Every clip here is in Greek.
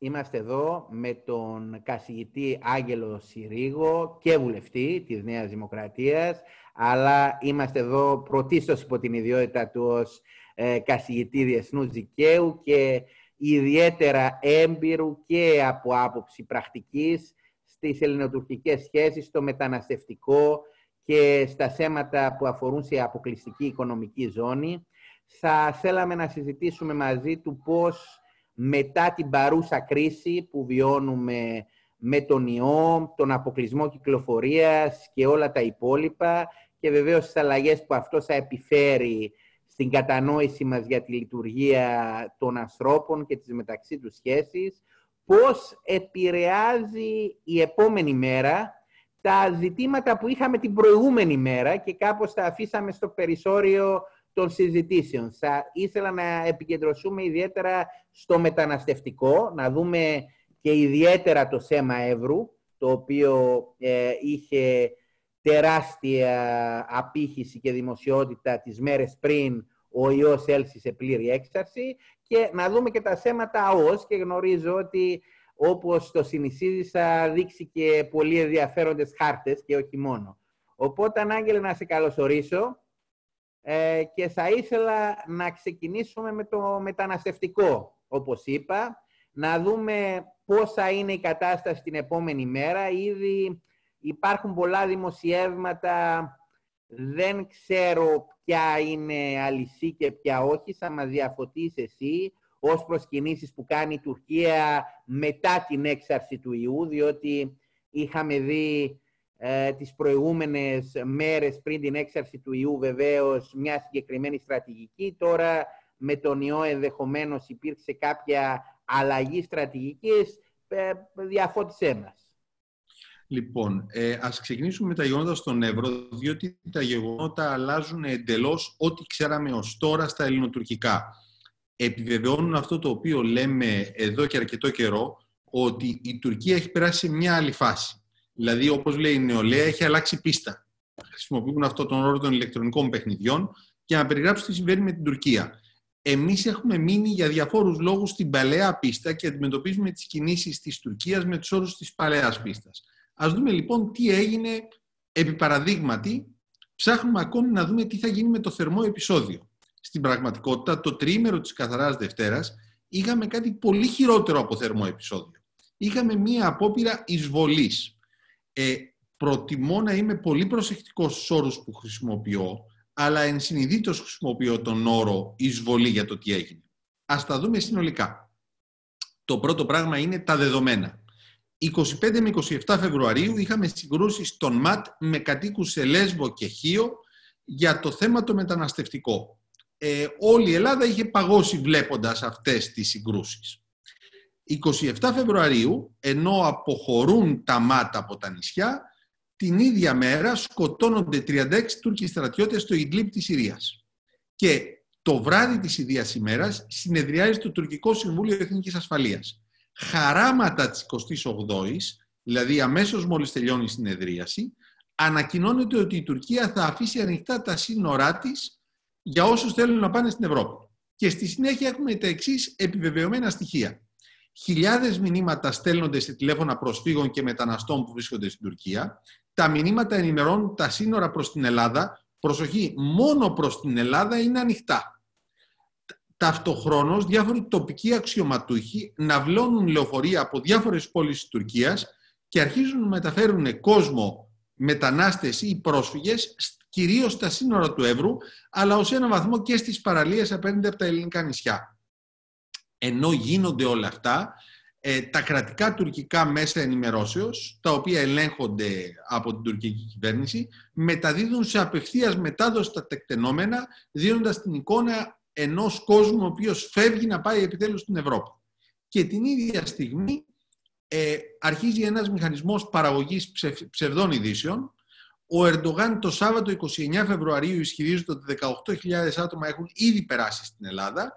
Είμαστε εδώ με τον καθηγητή Άγγελο Συρίγο και βουλευτή της Νέας Δημοκρατίας, αλλά είμαστε εδώ πρωτίστως υπό την ιδιότητα του ως ε, καθηγητή διεθνούς δικαίου και ιδιαίτερα έμπειρου και από άποψη πρακτικής στις ελληνοτουρκικές σχέσεις, στο μεταναστευτικό και στα θέματα που αφορούν σε αποκλειστική οικονομική ζώνη. Θα θέλαμε να συζητήσουμε μαζί του πώς μετά την παρούσα κρίση που βιώνουμε με τον ιό, τον αποκλεισμό κυκλοφορίας και όλα τα υπόλοιπα και βεβαίως τις αλλαγές που αυτό θα επιφέρει στην κατανόηση μας για τη λειτουργία των ανθρώπων και τις μεταξύ τους σχέσεις, πώς επηρεάζει η επόμενη μέρα τα ζητήματα που είχαμε την προηγούμενη μέρα και κάπως τα αφήσαμε στο περισσόριο των συζητήσεων. Θα ήθελα να επικεντρωθούμε ιδιαίτερα στο μεταναστευτικό, να δούμε και ιδιαίτερα το θέμα Εύρου, το οποίο ε, είχε τεράστια απήχηση και δημοσιότητα τις μέρες πριν ο ιός έλθει σε πλήρη έξαρση και να δούμε και τα θέματα ΑΟΣ και γνωρίζω ότι όπως το συνηθίζει δείξει και πολύ ενδιαφέροντες χάρτες και όχι μόνο. Οπότε, Άγγελε, να σε καλωσορίσω ε, και θα ήθελα να ξεκινήσουμε με το μεταναστευτικό, όπως είπα, να δούμε πώς θα είναι η κατάσταση την επόμενη μέρα. Ήδη υπάρχουν πολλά δημοσιεύματα, δεν ξέρω ποια είναι αλυσί και ποια όχι, θα μας διαφωτίσεις εσύ ως προς κινήσεις που κάνει η Τουρκία μετά την έξαρση του ιού, διότι είχαμε δει ε, τις προηγούμενες μέρες πριν την έξαρση του ιού βεβαίως μια συγκεκριμένη στρατηγική. Τώρα με τον ιό ενδεχομένως υπήρξε κάποια αλλαγή στρατηγικής. Ε, διαφώτισέ μας. Λοιπόν, ε, ας ξεκινήσουμε με τα γεγονότα στον Εύρο, διότι τα γεγονότα αλλάζουν εντελώς ό,τι ξέραμε ως τώρα στα ελληνοτουρκικά. Επιβεβαιώνουν αυτό το οποίο λέμε εδώ και αρκετό καιρό, ότι η Τουρκία έχει περάσει σε μια άλλη φάση. Δηλαδή, όπως λέει η νεολαία, έχει αλλάξει πίστα. Χρησιμοποιούν αυτό τον όρο των ηλεκτρονικών παιχνιδιών και να περιγράψουν τι συμβαίνει με την Τουρκία. Εμείς έχουμε μείνει για διαφόρους λόγους στην παλαιά πίστα και αντιμετωπίζουμε τις κινήσεις της Τουρκίας με τους όρους της παλαιάς πίστας. Ας δούμε λοιπόν τι έγινε επί παραδείγματι. Ψάχνουμε ακόμη να δούμε τι θα γίνει με το θερμό επεισόδιο. Στην πραγματικότητα, το τριήμερο της καθαράς Δευτέρας είχαμε κάτι πολύ χειρότερο από θερμό επεισόδιο. Είχαμε μία απόπειρα εισβολής ε, προτιμώ να είμαι πολύ προσεκτικός στους όρους που χρησιμοποιώ, αλλά ενσυνειδήτως χρησιμοποιώ τον όρο εισβολή για το τι έγινε. Ας τα δούμε συνολικά. Το πρώτο πράγμα είναι τα δεδομένα. 25 με 27 Φεβρουαρίου είχαμε συγκρούσεις στον ΜΑΤ με κατοίκους σε Λέσβο και Χίο για το θέμα το μεταναστευτικό. Ε, όλη η Ελλάδα είχε παγώσει βλέποντας αυτές τις συγκρούσεις. 27 Φεβρουαρίου, ενώ αποχωρούν τα μάτα από τα νησιά, την ίδια μέρα σκοτώνονται 36 Τούρκοι στρατιώτες στο Ιγκλίπ της Συρίας. Και το βράδυ της ίδιας ημέρας συνεδριάζει το Τουρκικό Συμβούλιο Εθνικής Ασφαλείας. Χαράματα της 28ης, δηλαδή αμέσως μόλις τελειώνει η συνεδρίαση, ανακοινώνεται ότι η Τουρκία θα αφήσει ανοιχτά τα σύνορά της για όσους θέλουν να πάνε στην Ευρώπη. Και στη συνέχεια έχουμε τα εξής επιβεβαιωμένα στοιχεία. Χιλιάδες μηνύματα στέλνονται σε τηλέφωνα προσφύγων και μεταναστών που βρίσκονται στην Τουρκία. Τα μηνύματα ενημερώνουν τα σύνορα προς την Ελλάδα. Προσοχή, μόνο προς την Ελλάδα είναι ανοιχτά. Ταυτοχρόνως, διάφοροι τοπικοί αξιωματούχοι ναυλώνουν λεωφορεία από διάφορες πόλεις της Τουρκίας και αρχίζουν να μεταφέρουν κόσμο, μετανάστες ή πρόσφυγες, κυρίως στα σύνορα του Εύρου, αλλά ως ένα βαθμό και στις παραλίες απέναντι από τα ελληνικά νησιά ενώ γίνονται όλα αυτά, ε, τα κρατικά τουρκικά μέσα ενημερώσεως, τα οποία ελέγχονται από την τουρκική κυβέρνηση, μεταδίδουν σε απευθείας μετάδοση τα τεκτενόμενα, δίνοντας την εικόνα ενός κόσμου ο οποίος φεύγει να πάει επιτέλους στην Ευρώπη. Και την ίδια στιγμή ε, αρχίζει ένας μηχανισμός παραγωγής ψευδών ειδήσεων. Ο Ερντογάν το Σάββατο 29 Φεβρουαρίου ισχυρίζεται ότι 18.000 άτομα έχουν ήδη περάσει στην Ελλάδα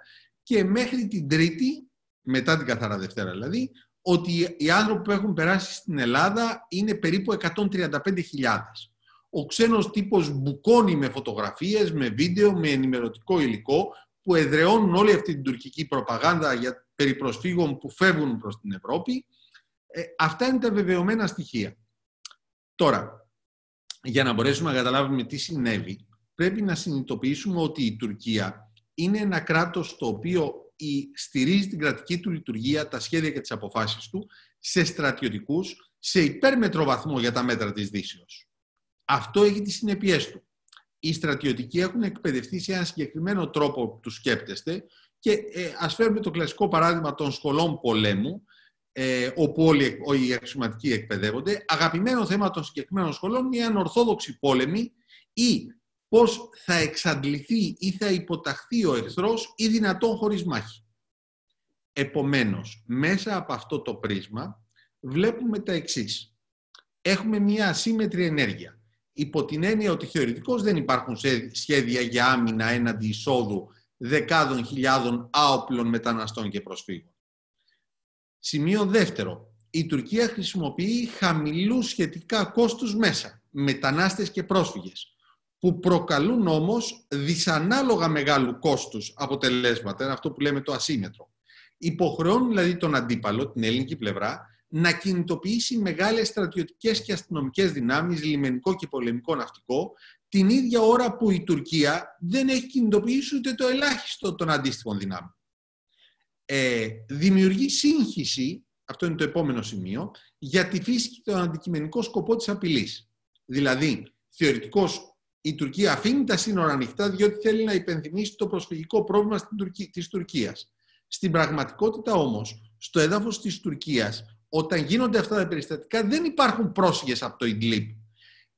και μέχρι την Τρίτη, μετά την Καθαρά Δευτέρα δηλαδή, ότι οι άνθρωποι που έχουν περάσει στην Ελλάδα είναι περίπου 135.000. Ο ξένος τύπος μπουκώνει με φωτογραφίες, με βίντεο, με ενημερωτικό υλικό, που εδραιώνουν όλη αυτή την τουρκική προπαγάνδα για περί προσφύγων που φεύγουν προς την Ευρώπη. Ε, αυτά είναι τα βεβαιωμένα στοιχεία. Τώρα, για να μπορέσουμε να καταλάβουμε τι συνέβη, πρέπει να συνειδητοποιήσουμε ότι η Τουρκία είναι ένα κράτος το οποίο στηρίζει την κρατική του λειτουργία, τα σχέδια και τις αποφάσεις του σε στρατιωτικούς, σε υπέρμετρο βαθμό για τα μέτρα της Δύσεως. Αυτό έχει τις συνέπειές του. Οι στρατιωτικοί έχουν εκπαιδευτεί σε έναν συγκεκριμένο τρόπο που τους σκέπτεστε και ε, ας φέρουμε το κλασικό παράδειγμα των σχολών πολέμου, ε, όπου όλοι οι αξιωματικοί εκπαιδεύονται. Αγαπημένο θέμα των συγκεκριμένων σχολών είναι η ανορθόδοξη πόλεμη ή πώς θα εξαντληθεί ή θα υποταχθεί ο εχθρός ή δυνατόν χωρίς μάχη. Επομένως, μέσα από αυτό το πρίσμα βλέπουμε τα εξής. Έχουμε μια ασύμετρη ενέργεια. Υπό την έννοια ότι θεωρητικώς δεν υπάρχουν σχέδια για άμυνα έναντι εισόδου δεκάδων χιλιάδων άοπλων μεταναστών και προσφύγων. Σημείο δεύτερο. Η Τουρκία χρησιμοποιεί χαμηλούς σχετικά κόστους μέσα, μετανάστες και πρόσφυγες, που προκαλούν όμως δυσανάλογα μεγάλου κόστους αποτελέσματα, είναι αυτό που λέμε το ασύμετρο. Υποχρεώνουν δηλαδή τον αντίπαλο, την ελληνική πλευρά, να κινητοποιήσει μεγάλες στρατιωτικές και αστυνομικές δυνάμεις, λιμενικό και πολεμικό ναυτικό, την ίδια ώρα που η Τουρκία δεν έχει κινητοποιήσει ούτε το ελάχιστο των αντίστοιχων δυνάμεων. Ε, δημιουργεί σύγχυση, αυτό είναι το επόμενο σημείο, για τη φύση και τον αντικειμενικό σκοπό της απειλής. Δηλαδή, θεωρητικώς η Τουρκία αφήνει τα σύνορα ανοιχτά διότι θέλει να υπενθυμίσει το προσφυγικό πρόβλημα στην Τουρκία, της Τουρκίας. Στην πραγματικότητα όμως, στο έδαφος της Τουρκίας, όταν γίνονται αυτά τα περιστατικά δεν υπάρχουν πρόσφυγες από το Ιντλίπ.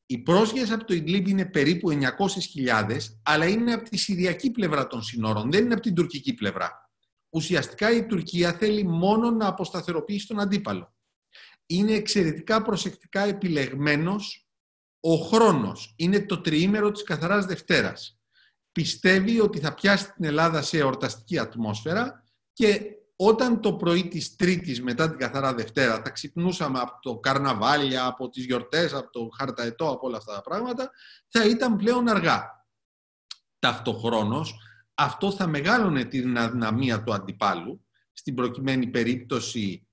Οι πρόσφυγες από το Ιντλίπ είναι περίπου 900.000, αλλά είναι από τη Συριακή πλευρά των συνόρων, δεν είναι από την τουρκική πλευρά. Ουσιαστικά η Τουρκία θέλει μόνο να αποσταθεροποιήσει τον αντίπαλο. Είναι εξαιρετικά προσεκτικά επιλεγμένος ο χρόνος. Είναι το τριήμερο της καθαράς Δευτέρας. Πιστεύει ότι θα πιάσει την Ελλάδα σε εορταστική ατμόσφαιρα και όταν το πρωί της Τρίτης μετά την Καθαρά Δευτέρα θα ξυπνούσαμε από το καρναβάλια, από τις γιορτές, από το χαρταετό, από όλα αυτά τα πράγματα, θα ήταν πλέον αργά. Ταυτοχρόνως, αυτό θα μεγάλωνε την αδυναμία του αντιπάλου. Στην προκειμένη περίπτωση,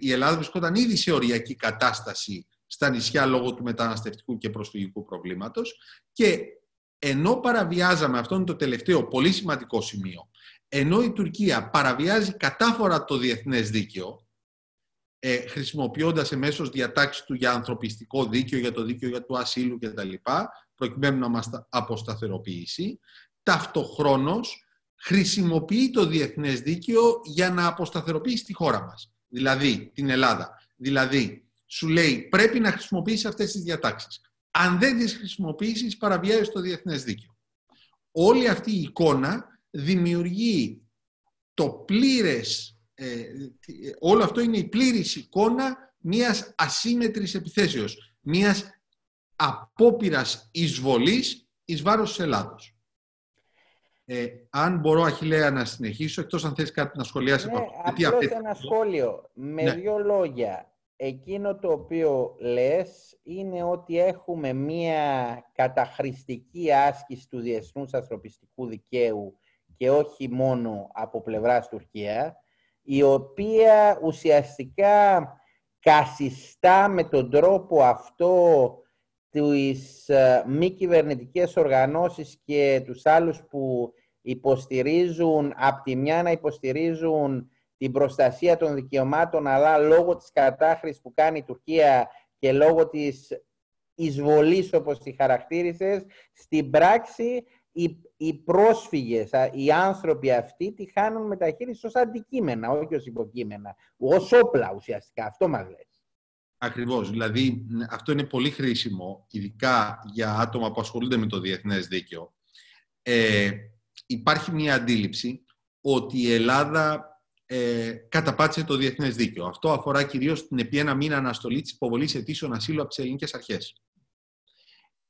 η Ελλάδα βρισκόταν ήδη σε οριακή κατάσταση στα νησιά λόγω του μεταναστευτικού και προσφυγικού προβλήματος και ενώ παραβιάζαμε, αυτό είναι το τελευταίο πολύ σημαντικό σημείο, ενώ η Τουρκία παραβιάζει κατάφορα το διεθνές δίκαιο, ε, χρησιμοποιώντας εμέσως διατάξεις του για ανθρωπιστικό δίκαιο, για το δίκαιο για του ασύλου κτλ., προκειμένου να μας αποσταθεροποιήσει, ταυτοχρόνως χρησιμοποιεί το διεθνές δίκαιο για να αποσταθεροποιήσει τη χώρα μας, δηλαδή την Ελλάδα. Δηλαδή, σου λέει πρέπει να χρησιμοποιήσεις αυτές τις διατάξεις. Αν δεν τις χρησιμοποιήσεις, παραβιάζεις το διεθνές δίκαιο. Όλη αυτή η εικόνα δημιουργεί το πλήρες, ε, όλο αυτό είναι η πλήρης εικόνα μιας ασύμετρης επιθέσεως, μιας απόπειρας εισβολής εις βάρος της Ελλάδος. Ε, αν μπορώ, Αχιλέα, να συνεχίσω, εκτός αν θες κάτι να σχολιάσεις. Ναι, απλώς ένα σχόλιο. Με ναι. δύο λόγια. Εκείνο το οποίο λες είναι ότι έχουμε μία καταχρηστική άσκηση του διεθνούς ανθρωπιστικού δικαίου και όχι μόνο από πλευράς Τουρκία, η οποία ουσιαστικά καθιστά με τον τρόπο αυτό τις ε, μη κυβερνητικές οργανώσεις και τους άλλους που υποστηρίζουν, από τη μια να υποστηρίζουν την προστασία των δικαιωμάτων, αλλά λόγω της κατάχρησης που κάνει η Τουρκία και λόγω της εισβολής, όπως τη χαρακτήρισες, στην πράξη οι, οι πρόσφυγες, οι άνθρωποι αυτοί τη χάνουν μεταχείρισης ως αντικείμενα, όχι ως υποκείμενα, ως όπλα ουσιαστικά. Αυτό μας λέει. Ακριβώς. Δηλαδή, αυτό είναι πολύ χρήσιμο, ειδικά για άτομα που ασχολούνται με το διεθνές δίκαιο. Ε, υπάρχει μια αντίληψη ότι η Ελλάδα ε, καταπάτησε το διεθνές δίκαιο. Αυτό αφορά κυρίως την επί ένα μήνα αναστολή της υποβολής αιτήσεων ασύλου από τις ελληνικές αρχές.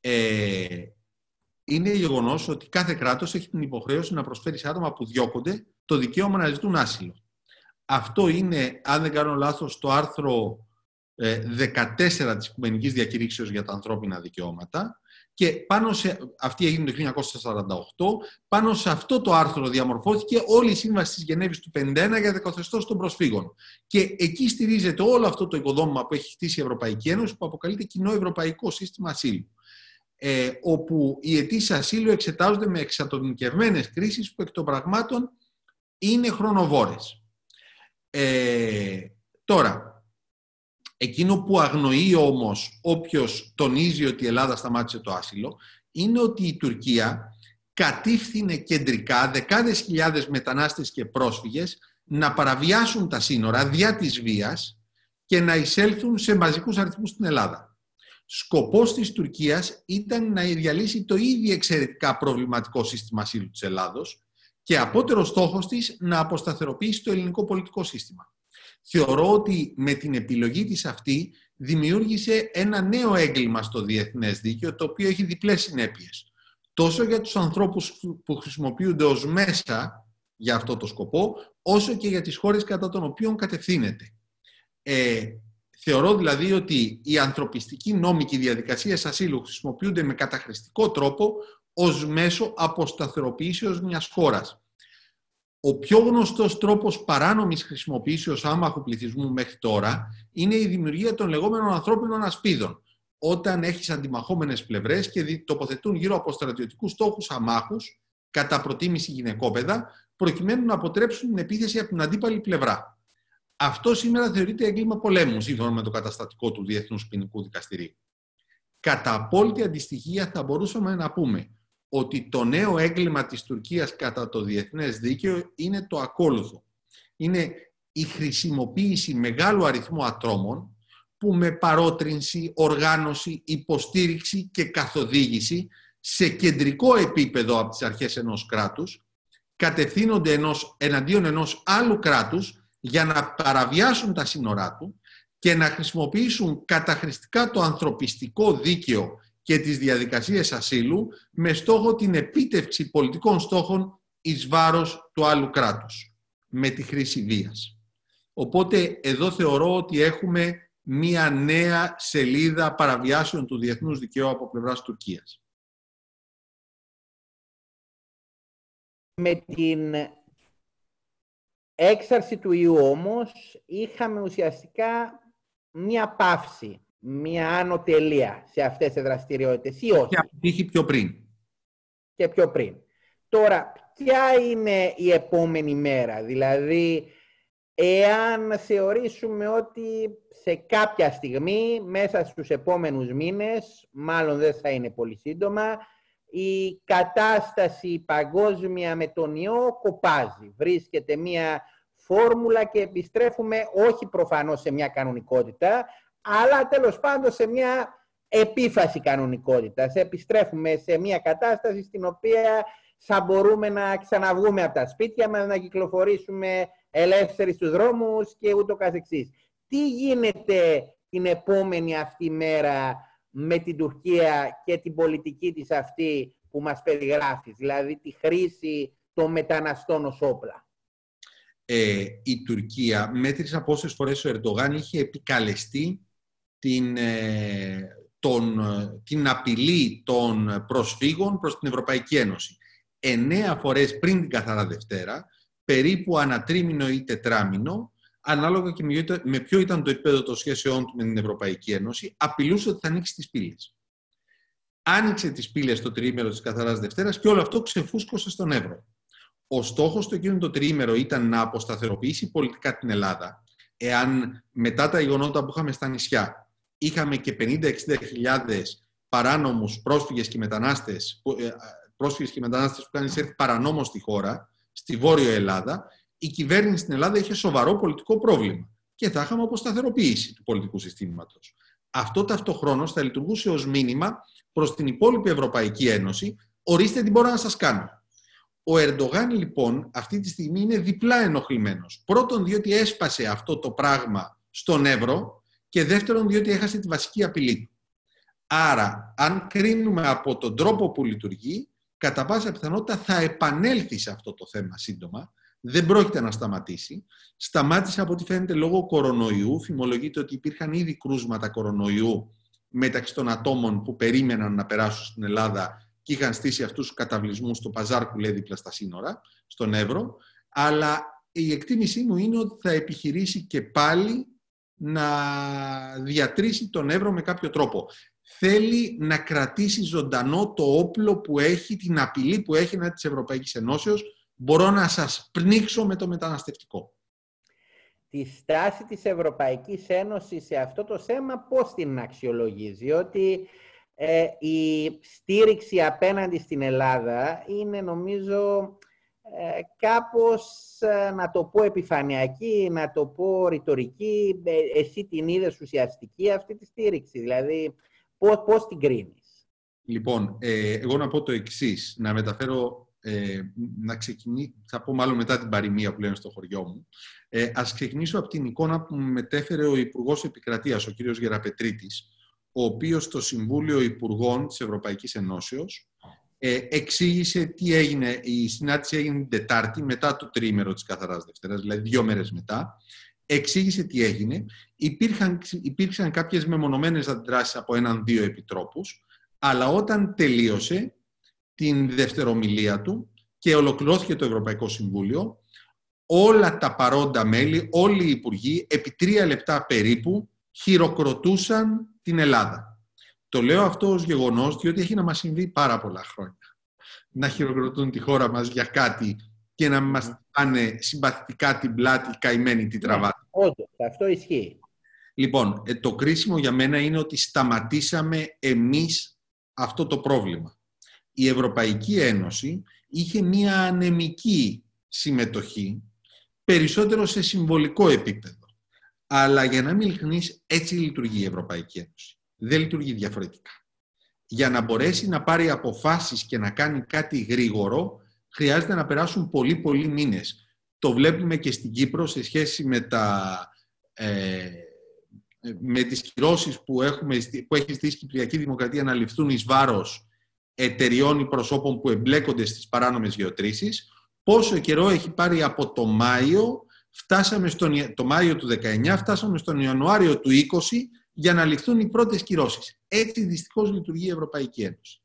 Ε, είναι γεγονός ότι κάθε κράτος έχει την υποχρέωση να προσφέρει σε άτομα που διώκονται το δικαίωμα να ζητούν άσυλο. Αυτό είναι, αν δεν κάνω λάθος, το άρθρο 14 ε, της Οικουμενικής Διακηρύξεως για τα ανθρώπινα δικαιώματα και πάνω σε, αυτή έγινε το 1948, πάνω σε αυτό το άρθρο διαμορφώθηκε όλη η σύμβαση της Γενέβης του 51 για δικοθεστώς των προσφύγων. Και εκεί στηρίζεται όλο αυτό το οικοδόμημα που έχει χτίσει η Ευρωπαϊκή Ένωση που αποκαλείται Κοινό Ευρωπαϊκό Σύστημα Ασύλου. Ε, όπου οι αιτήσεις ασύλου εξετάζονται με εξατομικευμένες κρίσεις που εκ των πραγμάτων είναι χρονοβόρες. Ε, τώρα, Εκείνο που αγνοεί όμως όποιος τονίζει ότι η Ελλάδα σταμάτησε το άσυλο είναι ότι η Τουρκία κατήφθηνε κεντρικά δεκάδες χιλιάδες μετανάστες και πρόσφυγες να παραβιάσουν τα σύνορα δια της βίας και να εισέλθουν σε μαζικούς αριθμούς στην Ελλάδα. Σκοπός της Τουρκίας ήταν να διαλύσει το ίδιο εξαιρετικά προβληματικό σύστημα ασύλου της Ελλάδος και απότερο στόχος της να αποσταθεροποιήσει το ελληνικό πολιτικό σύστημα θεωρώ ότι με την επιλογή της αυτή δημιούργησε ένα νέο έγκλημα στο διεθνές δίκαιο, το οποίο έχει διπλές συνέπειες. Τόσο για τους ανθρώπους που χρησιμοποιούνται ως μέσα για αυτό το σκοπό, όσο και για τις χώρες κατά των οποίων κατευθύνεται. Ε, θεωρώ δηλαδή ότι οι ανθρωπιστικοί νόμοι και οι διαδικασίες ασύλου χρησιμοποιούνται με καταχρηστικό τρόπο ως μέσο αποσταθεροποιήσεως μιας χώρας. Ο πιο γνωστός τρόπος παράνομης χρησιμοποιήσεως άμαχου πληθυσμού μέχρι τώρα είναι η δημιουργία των λεγόμενων ανθρώπινων ασπίδων, όταν έχεις αντιμαχόμενες πλευρές και τοποθετούν γύρω από στρατιωτικούς στόχους αμάχους, κατά προτίμηση γυναικόπαιδα, προκειμένου να αποτρέψουν την επίθεση από την αντίπαλη πλευρά. Αυτό σήμερα θεωρείται έγκλημα πολέμου, σύμφωνα με το καταστατικό του Διεθνούς Ποινικού Δικαστηρίου. Κατά απόλυτη αντιστοιχεία θα μπορούσαμε να πούμε ότι το νέο έγκλημα της Τουρκίας κατά το διεθνές δίκαιο είναι το ακόλουθο. Είναι η χρησιμοποίηση μεγάλου αριθμού ατρόμων που με παρότρινση, οργάνωση, υποστήριξη και καθοδήγηση σε κεντρικό επίπεδο από τις αρχές ενός κράτους κατευθύνονται ενός, εναντίον ενός άλλου κράτους για να παραβιάσουν τα σύνορά του και να χρησιμοποιήσουν καταχρηστικά το ανθρωπιστικό δίκαιο και τις διαδικασίες ασύλου με στόχο την επίτευξη πολιτικών στόχων εις βάρος του άλλου κράτους, με τη χρήση βίας. Οπότε εδώ θεωρώ ότι έχουμε μία νέα σελίδα παραβιάσεων του διεθνούς δικαίου από πλευράς Τουρκίας. Με την έξαρση του ιού όμως είχαμε ουσιαστικά μία παύση μια άνω τελεία σε αυτές τις δραστηριότητες ή όχι; Και πιο πριν. Και πιο πριν. Τώρα, ποια είναι η επόμενη μέρα, δηλαδή εάν θεωρήσουμε ότι σε κάποια στιγμή, μέσα στους επόμενους μήνες, μάλλον δεν θα είναι πολύ σύντομα, η κατάσταση παγκόσμια με τον ιό κοπάζει. Βρίσκεται μια φόρμουλα και επιστρέφουμε όχι προφανώς σε μια κανονικότητα, αλλά τέλος πάντων σε μια επίφαση κανονικότητας. Επιστρέφουμε σε μια κατάσταση στην οποία θα μπορούμε να ξαναβγούμε από τα σπίτια μας, να κυκλοφορήσουμε ελεύθεροι στους δρόμους και ούτω καθεξής. Τι γίνεται την επόμενη αυτή μέρα με την Τουρκία και την πολιτική της αυτή που μας περιγράφει, δηλαδή τη χρήση των μεταναστών ως όπλα; Ε, η Τουρκία μέτρησε από όσες φορές ο Ερντογάν είχε επικαλεστεί την, ε, τον, την απειλή των προσφύγων προς την Ευρωπαϊκή Ένωση. Εννέα φορές πριν την Καθαρά Δευτέρα, περίπου ανατρίμηνο ή τετράμινο, ανάλογα και με ποιο ήταν το επίπεδο των σχέσεών του με την Ευρωπαϊκή Ένωση, απειλούσε ότι θα ανοίξει τις πύλες. Άνοιξε τις πύλες το τριήμερο της Καθαράς Δευτέρας και όλο αυτό ξεφούσκωσε στον Εύρο. Ο στόχος του εκείνο το τριήμερο ήταν να αποσταθεροποιήσει πολιτικά την Ελλάδα, εάν μετά τα γεγονότα που είχαμε στα νησιά είχαμε και 50-60 χιλιάδες παράνομους πρόσφυγες και μετανάστες, ε, πρόσφυγες και μετανάστες που κάνουν εισέρθει παρανόμως στη χώρα, στη Βόρειο Ελλάδα, η κυβέρνηση στην Ελλάδα είχε σοβαρό πολιτικό πρόβλημα και θα είχαμε αποσταθεροποίηση του πολιτικού συστήματος. Αυτό ταυτοχρόνως θα λειτουργούσε ως μήνυμα προς την υπόλοιπη Ευρωπαϊκή Ένωση, ορίστε τι μπορώ να σας κάνω. Ο Ερντογάν λοιπόν αυτή τη στιγμή είναι διπλά ενοχλημένος. Πρώτον διότι έσπασε αυτό το πράγμα στον Εύρο, και δεύτερον διότι έχασε τη βασική απειλή Άρα, αν κρίνουμε από τον τρόπο που λειτουργεί, κατά πάσα πιθανότητα θα επανέλθει σε αυτό το θέμα σύντομα. Δεν πρόκειται να σταματήσει. Σταμάτησε από ό,τι φαίνεται λόγω κορονοϊού. Φημολογείται ότι υπήρχαν ήδη κρούσματα κορονοϊού μεταξύ των ατόμων που περίμεναν να περάσουν στην Ελλάδα και είχαν στήσει αυτούς τους καταβλισμούς στο παζάρ που λέει δίπλα στα σύνορα, στον Εύρο, αλλά η εκτίμησή μου είναι ότι θα επιχειρήσει και πάλι να διατρήσει τον Εύρο με κάποιο τρόπο. Θέλει να κρατήσει ζωντανό το όπλο που έχει, την απειλή που έχει να της Ευρωπαϊκής Ενώσεως. Μπορώ να σας πνίξω με το μεταναστευτικό. Τη στάση της Ευρωπαϊκής Ένωσης σε αυτό το θέμα πώς την αξιολογείς, διότι ε, η στήριξη απέναντι στην Ελλάδα είναι νομίζω ε, κάπως, ε, να το πω επιφανειακή, να το πω ρητορική, ε, εσύ την είδες ουσιαστική αυτή τη στήριξη, δηλαδή πώς, πώς την κρίνεις; Λοιπόν, εγώ να πω το εξής, να μεταφέρω, να ξεκινήσω, θα πω μάλλον μετά την παροιμία που λένε στο χωριό μου, ε, ας ξεκινήσω από την εικόνα που μου μετέφερε ο Υπουργός Επικρατείας, ο κύριος Γεραπετρίτης, ο οποίος στο Συμβούλιο Υπουργών της Ευρωπαϊκής Ενώσεως ε, εξήγησε τι έγινε. Η συνάντηση έγινε την Τετάρτη, μετά το τρίμερο της Καθαράς Δευτέρας, δηλαδή δύο μέρες μετά. Εξήγησε τι έγινε. Υπήρχαν, υπήρξαν κάποιες μεμονωμένες αντιδράσεις από έναν-δύο επιτρόπους, αλλά όταν τελείωσε την δευτερομιλία του και ολοκληρώθηκε το Ευρωπαϊκό Συμβούλιο, όλα τα παρόντα μέλη, όλοι οι υπουργοί, επί τρία λεπτά περίπου, χειροκροτούσαν την Ελλάδα. Το λέω αυτό ως γεγονός, διότι έχει να μας συμβεί πάρα πολλά χρόνια. Να χειροκροτούν τη χώρα μας για κάτι και να μας πάνε συμπαθητικά την πλάτη καημένη την τραβάτη. Ναι, όντως, αυτό ισχύει. Λοιπόν, ε, το κρίσιμο για μένα είναι ότι σταματήσαμε εμείς αυτό το πρόβλημα. Η Ευρωπαϊκή Ένωση είχε μία ανεμική συμμετοχή, περισσότερο σε συμβολικό επίπεδο. Αλλά για να μην ειλικρινείς, έτσι λειτουργεί η Ευρωπαϊκή Ένωση δεν λειτουργεί διαφορετικά. Για να μπορέσει να πάρει αποφάσεις και να κάνει κάτι γρήγορο, χρειάζεται να περάσουν πολύ πολλοί μήνες. Το βλέπουμε και στην Κύπρο σε σχέση με, τα, ε, με τις κυρώσεις που, έχουμε, που έχει στήσει η Κυπριακή Δημοκρατία να ληφθούν εις βάρος εταιριών ή προσώπων που εμπλέκονται στις παράνομες γεωτρήσεις. Πόσο καιρό έχει πάρει από το Μάιο, φτάσαμε στον, το Μάιο του 19, φτάσαμε στον Ιανουάριο του 20 για να ληφθούν οι πρώτες κυρώσεις. Έτσι δυστυχώς λειτουργεί η Ευρωπαϊκή Ένωση.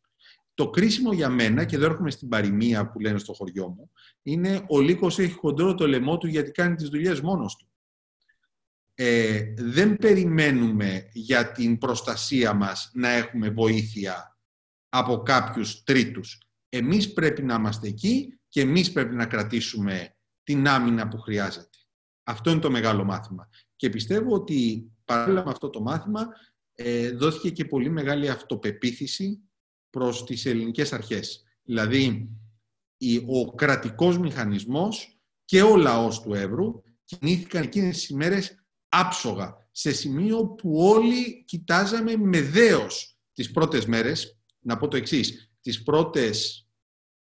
Το κρίσιμο για μένα, και εδώ έρχομαι στην παροιμία που λένε στο χωριό μου, είναι ο λύκος έχει χοντρό το λαιμό του γιατί κάνει τις δουλειές μόνος του. Ε, δεν περιμένουμε για την προστασία μας να έχουμε βοήθεια από κάποιους τρίτους. Εμείς πρέπει να είμαστε εκεί και εμείς πρέπει να κρατήσουμε την άμυνα που χρειάζεται. Αυτό είναι το μεγάλο μάθημα. Και πιστεύω ότι παράλληλα με αυτό το μάθημα ε, δόθηκε και πολύ μεγάλη αυτοπεποίθηση προς τις ελληνικές αρχές. Δηλαδή, ο κρατικός μηχανισμός και ο λαός του Εύρου κινήθηκαν εκείνες τις ημέρες άψογα, σε σημείο που όλοι κοιτάζαμε με δέος τις πρώτες μέρες. Να πω το εξής, τις πρώτες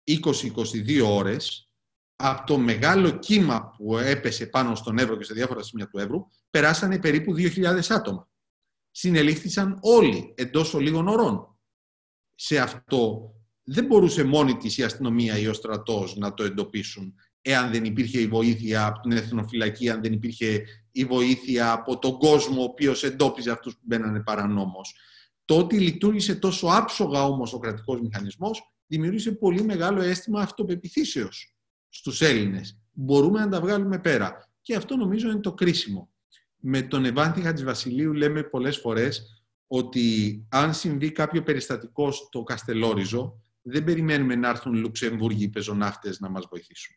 20-22 ώρες από το μεγάλο κύμα που έπεσε πάνω στον Εύρο και σε διάφορα σημεία του Εύρου, περάσανε περίπου 2.000 άτομα. Συνελήφθησαν όλοι εντός λίγων ωρών. Σε αυτό δεν μπορούσε μόνη της η αστυνομία ή ο στρατός να το εντοπίσουν εάν δεν υπήρχε η βοήθεια από την εθνοφυλακή, αν δεν υπήρχε η βοήθεια από τον κόσμο ο οποίος εντόπιζε αυτούς που μπαίνανε παρανόμως. Το ότι λειτουργήσε τόσο άψογα όμως ο κρατικός μηχανισμός δημιούργησε πολύ μεγάλο αίσθημα αυτοπεποίθησεως στους Έλληνες. Μπορούμε να τα βγάλουμε πέρα. Και αυτό νομίζω είναι το κρίσιμο. Με τον Ευάνθη Χατζηβασιλείου λέμε πολλές φορές ότι αν συμβεί κάποιο περιστατικό στο Καστελόριζο, δεν περιμένουμε να έρθουν Λουξεμβούργοι πεζοναύτες να μας βοηθήσουν.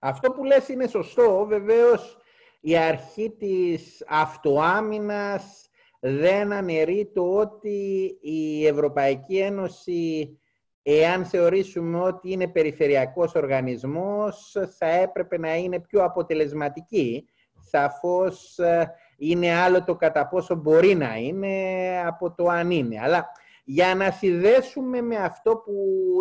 Αυτό που λες είναι σωστό. Βεβαίως η αρχή της αυτοάμυνας δεν αναιρεί το ότι η Ευρωπαϊκή Ένωση Εάν θεωρήσουμε ότι είναι περιφερειακός οργανισμός, θα έπρεπε να είναι πιο αποτελεσματική. Σαφώς ε, είναι άλλο το κατά πόσο μπορεί να είναι από το αν είναι. Αλλά για να συνδέσουμε με αυτό που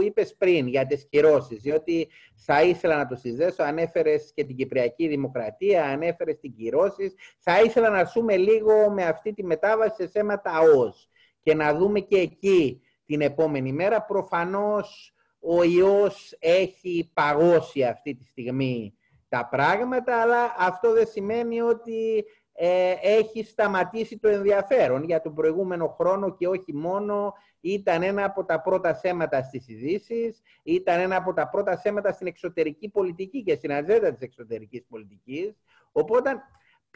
είπες πριν για τις κυρώσεις, διότι θα ήθελα να το συνδέσω, ανέφερες και την Κυπριακή Δημοκρατία, ανέφερες την κυρώσεις, θα ήθελα να σούμε λίγο με αυτή τη μετάβαση σε θέματα ΟΣ και να δούμε και εκεί την επόμενη μέρα. Προφανώς ο ιός έχει παγώσει αυτή τη στιγμή τα πράγματα, αλλά αυτό δεν σημαίνει ότι ε, έχει σταματήσει το ενδιαφέρον για τον προηγούμενο χρόνο και όχι μόνο ήταν ένα από τα πρώτα θέματα στις ειδήσεις, ήταν ένα από τα πρώτα θέματα στην εξωτερική πολιτική και στην ατζέντα της εξωτερικής πολιτικής. Οπότε,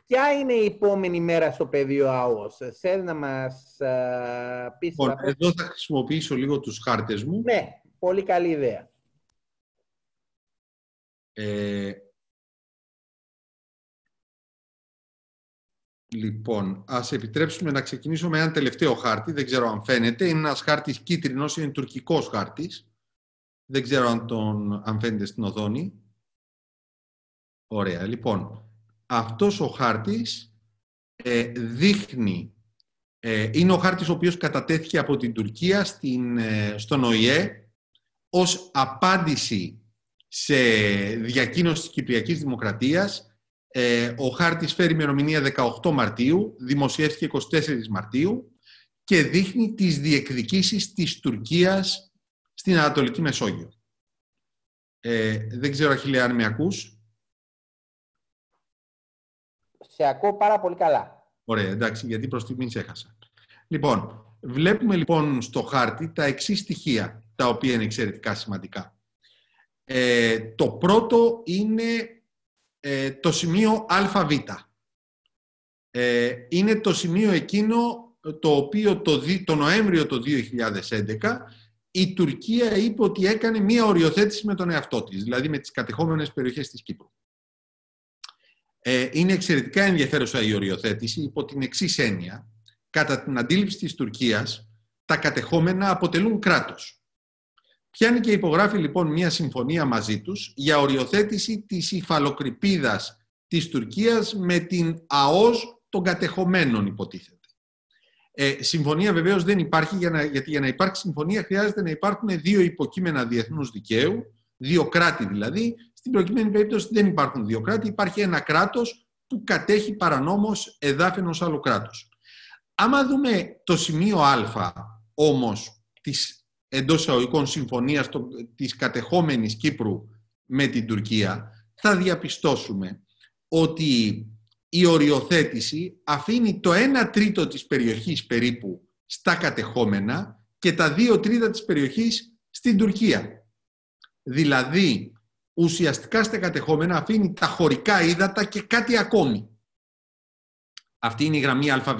ποια είναι η επόμενη μέρα στο πεδίο ΑΟΣ. Θέλει να μας uh, πεις... Λοιπόν, εδώ θα χρησιμοποιήσω λίγο τους χάρτες μου. Ναι, πολύ καλή ιδέα. Ε, Λοιπόν, ας επιτρέψουμε να ξεκινήσω με ένα τελευταίο χάρτη. Δεν ξέρω αν φαίνεται. Είναι ένας χάρτης κίτρινος, είναι τουρκικός χάρτης. Δεν ξέρω αν, τον, αν φαίνεται στην οθόνη. Ωραία. Λοιπόν, αυτός ο χάρτης ε, δείχνει... Ε, είναι ο χάρτης ο οποίος κατατέθηκε από την Τουρκία στην, ε, στον ΟΗΕ ως απάντηση σε διακοίνωση της Κυπριακής Δημοκρατίας ε, ο χάρτης φέρει ημερομηνία 18 Μαρτίου, δημοσιεύτηκε 24 Μαρτίου και δείχνει τις διεκδικήσεις της Τουρκίας στην Ανατολική Μεσόγειο. Ε, δεν ξέρω, Αχιλέα, αν με ακούς. Σε ακούω πάρα πολύ καλά. Ωραία, εντάξει, γιατί προς στιγμή έχασα. Λοιπόν, βλέπουμε λοιπόν στο χάρτη τα εξής στοιχεία, τα οποία είναι εξαιρετικά σημαντικά. Ε, το πρώτο είναι ε, το σημείο ΑΒ. Ε, είναι το σημείο εκείνο το οποίο το, το Νοέμβριο του 2011 η Τουρκία είπε ότι έκανε μία οριοθέτηση με τον εαυτό της, δηλαδή με τις κατεχόμενες περιοχές της Κύπρου. Ε, είναι εξαιρετικά ενδιαφέρουσα η οριοθέτηση υπό την εξής έννοια. Κατά την αντίληψη της Τουρκίας, τα κατεχόμενα αποτελούν κράτος. Πιάνει και υπογράφει λοιπόν μια συμφωνία μαζί τους για οριοθέτηση της υφαλοκρηπίδας της Τουρκίας με την ΑΟΣ των κατεχομένων υποτίθεται. Ε, συμφωνία βεβαίως δεν υπάρχει, για να, γιατί για να υπάρξει συμφωνία χρειάζεται να υπάρχουν δύο υποκείμενα διεθνούς δικαίου, δύο κράτη δηλαδή. Στην προκειμένη περίπτωση δεν υπάρχουν δύο κράτη, υπάρχει ένα κράτος που κατέχει παρανόμως εδάφη ενός άλλου κράτους. Άμα δούμε το σημείο α όμως της εντός εισαγωγικών συμφωνίας της κατεχόμενης Κύπρου με την Τουρκία, θα διαπιστώσουμε ότι η οριοθέτηση αφήνει το 1 τρίτο της περιοχής περίπου στα κατεχόμενα και τα 2 τρίτα της περιοχής στην Τουρκία. Δηλαδή, ουσιαστικά στα κατεχόμενα αφήνει τα χωρικά ύδατα και κάτι ακόμη. Αυτή είναι η γραμμή ΑΒ.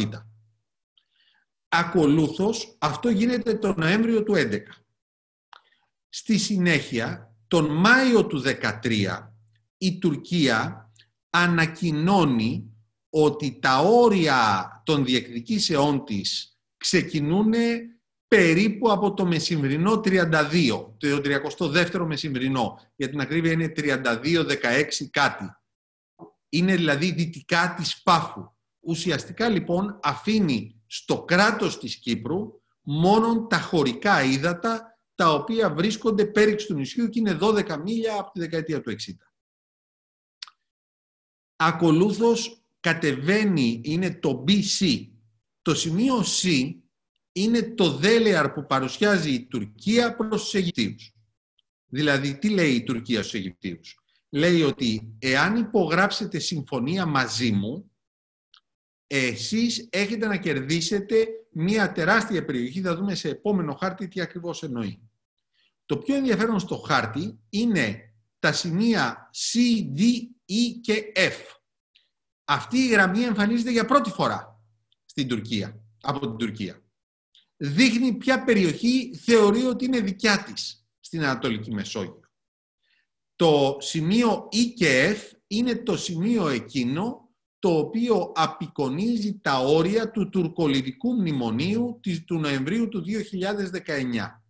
Ακολούθως, αυτό γίνεται τον Νοέμβριο του 2011. Στη συνέχεια, τον Μάιο του 2013, η Τουρκία ανακοινώνει ότι τα όρια των διεκδικήσεών της ξεκινούν περίπου από το μεσημβρινό 32, το 32ο μεσημβρινό. Για την ακρίβεια είναι 32-16 κάτι. Είναι δηλαδή δυτικά της Πάφου. Ουσιαστικά λοιπόν αφήνει στο κράτος της Κύπρου μόνο τα χωρικά ύδατα τα οποία βρίσκονται πέριξ του νησιού και είναι 12 μίλια από τη δεκαετία του 60. Ακολούθως κατεβαίνει, είναι το BC. Το σημείο C είναι το δέλεαρ που παρουσιάζει η Τουρκία προς τους Αιγυπτίους. Δηλαδή, τι λέει η Τουρκία στους Αιγυπτίους; Λέει ότι εάν υπογράψετε συμφωνία μαζί μου, εσείς έχετε να κερδίσετε μια τεράστια περιοχή. Θα δούμε σε επόμενο χάρτη τι ακριβώς εννοεί. Το πιο ενδιαφέρον στο χάρτη είναι τα σημεία C, D, E και F. Αυτή η γραμμή εμφανίζεται για πρώτη φορά στην Τουρκία, από την Τουρκία. Δείχνει ποια περιοχή θεωρεί ότι είναι δικιά της στην Ανατολική Μεσόγειο. Το σημείο E και F είναι το σημείο εκείνο το οποίο απεικονίζει τα όρια του τουρκολιβικού μνημονίου του Νοεμβρίου του 2019.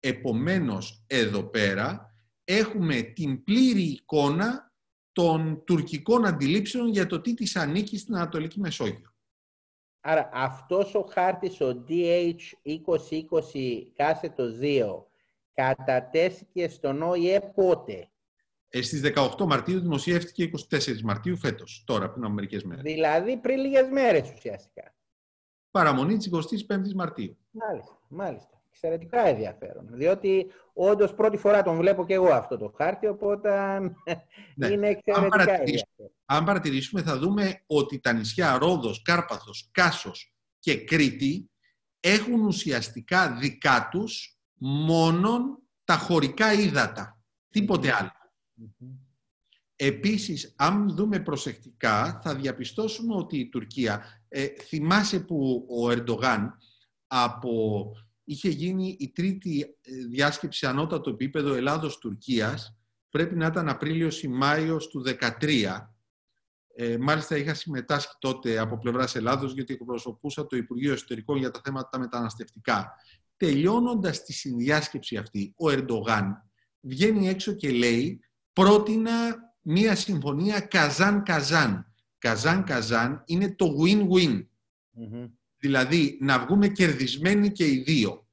Επομένως, εδώ πέρα έχουμε την πλήρη εικόνα των τουρκικών αντιλήψεων για το τι της ανήκει στην Ανατολική Μεσόγειο. Άρα αυτός ο χάρτης, ο DH2020 κάθετο 2, κατατέθηκε στον ΟΗΕ πότε; Ε, στις 18 Μαρτίου δημοσιεύτηκε 24 Μαρτίου φέτος, τώρα πριν από μερικές μέρες. Δηλαδή πριν λίγες μέρες ουσιαστικά. Παραμονή της 25ης Μαρτίου. Μάλιστα, μάλιστα. Εξαιρετικά ενδιαφέρον. Διότι όντως πρώτη φορά τον βλέπω και εγώ αυτό το χάρτη, οπότε ναι. είναι εξαιρετικά ενδιαφέρον. Αν παρατηρήσουμε θα δούμε ότι τα νησιά Ρόδος, Κάρπαθος, Κάσος και Κρήτη έχουν ουσιαστικά δικά τους μόνον τα χωρικά ύδατα. Τίποτε Επίσης, αν δούμε προσεκτικά, θα διαπιστώσουμε ότι η Τουρκία, ε, θυμάσαι που ο Ερντογάν από, είχε γίνει η τρίτη ε, διάσκεψη ανώτατο επίπεδο Ελλάδος-Τουρκίας, πρέπει να ήταν Απρίλιος ή Μάιος του 2013. Ε, μάλιστα είχα συμμετάσχει τότε από πλευράς Ελλάδος γιατί εκπροσωπούσα το Υπουργείο Εσωτερικών για τα θέματα μεταναστευτικά. Τελειώνοντας τη συνδιάσκεψη αυτή, ο Ερντογάν βγαίνει έξω και λέει πρότεινα μία συμφωνία καζάν-καζάν. Καζάν-καζάν είναι το win-win. Δηλαδή, να βγούμε κερδισμένοι και οι δυο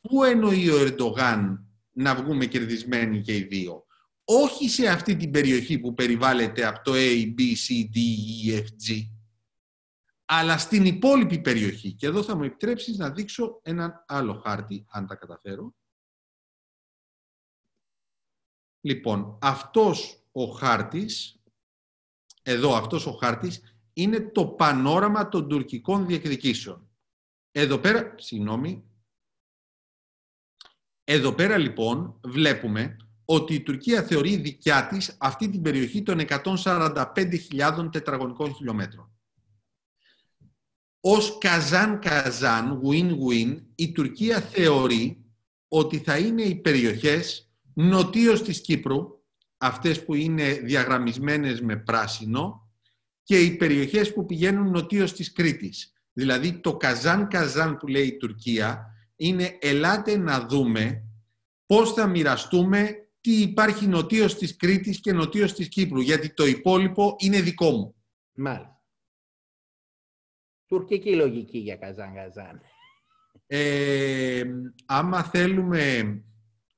Πού εννοεί ο Ερντογάν να βγούμε κερδισμένοι και οι δύο; Όχι σε αυτή την περιοχή που περιβάλλεται από το A, B, C, D, E, F, G, αλλά στην υπόλοιπη περιοχή. Και εδώ θα μου επιτρέψεις να δείξω έναν άλλο χάρτη, αν τα καταφέρω. Λοιπόν, αυτός ο χάρτης, εδώ αυτός ο χάρτης, είναι το πανόραμα των τουρκικών διεκδικήσεων. Εδώ πέρα, συγγνώμη, εδώ πέρα λοιπόν βλέπουμε ότι η Τουρκία θεωρεί δικιά της αυτή την περιοχή των 145.000 τετραγωνικών χιλιόμετρων. Ως καζάν-καζάν, win-win, η Τουρκία θεωρεί ότι θα είναι οι περιοχές νοτίως της Κύπρου, αυτές που είναι διαγραμμισμένες με πράσινο και οι περιοχές που πηγαίνουν νοτίως της Κρήτης. Δηλαδή το Καζάν-Καζάν που λέει η Τουρκία είναι ελάτε να δούμε πώς θα μοιραστούμε τι υπάρχει νοτίως της Κρήτης και νοτίως της Κύπρου, γιατί το υπόλοιπο είναι δικό μου. Μάλιστα. Τουρκική λογική για Καζάν-Καζάν. Ε, άμα θέλουμε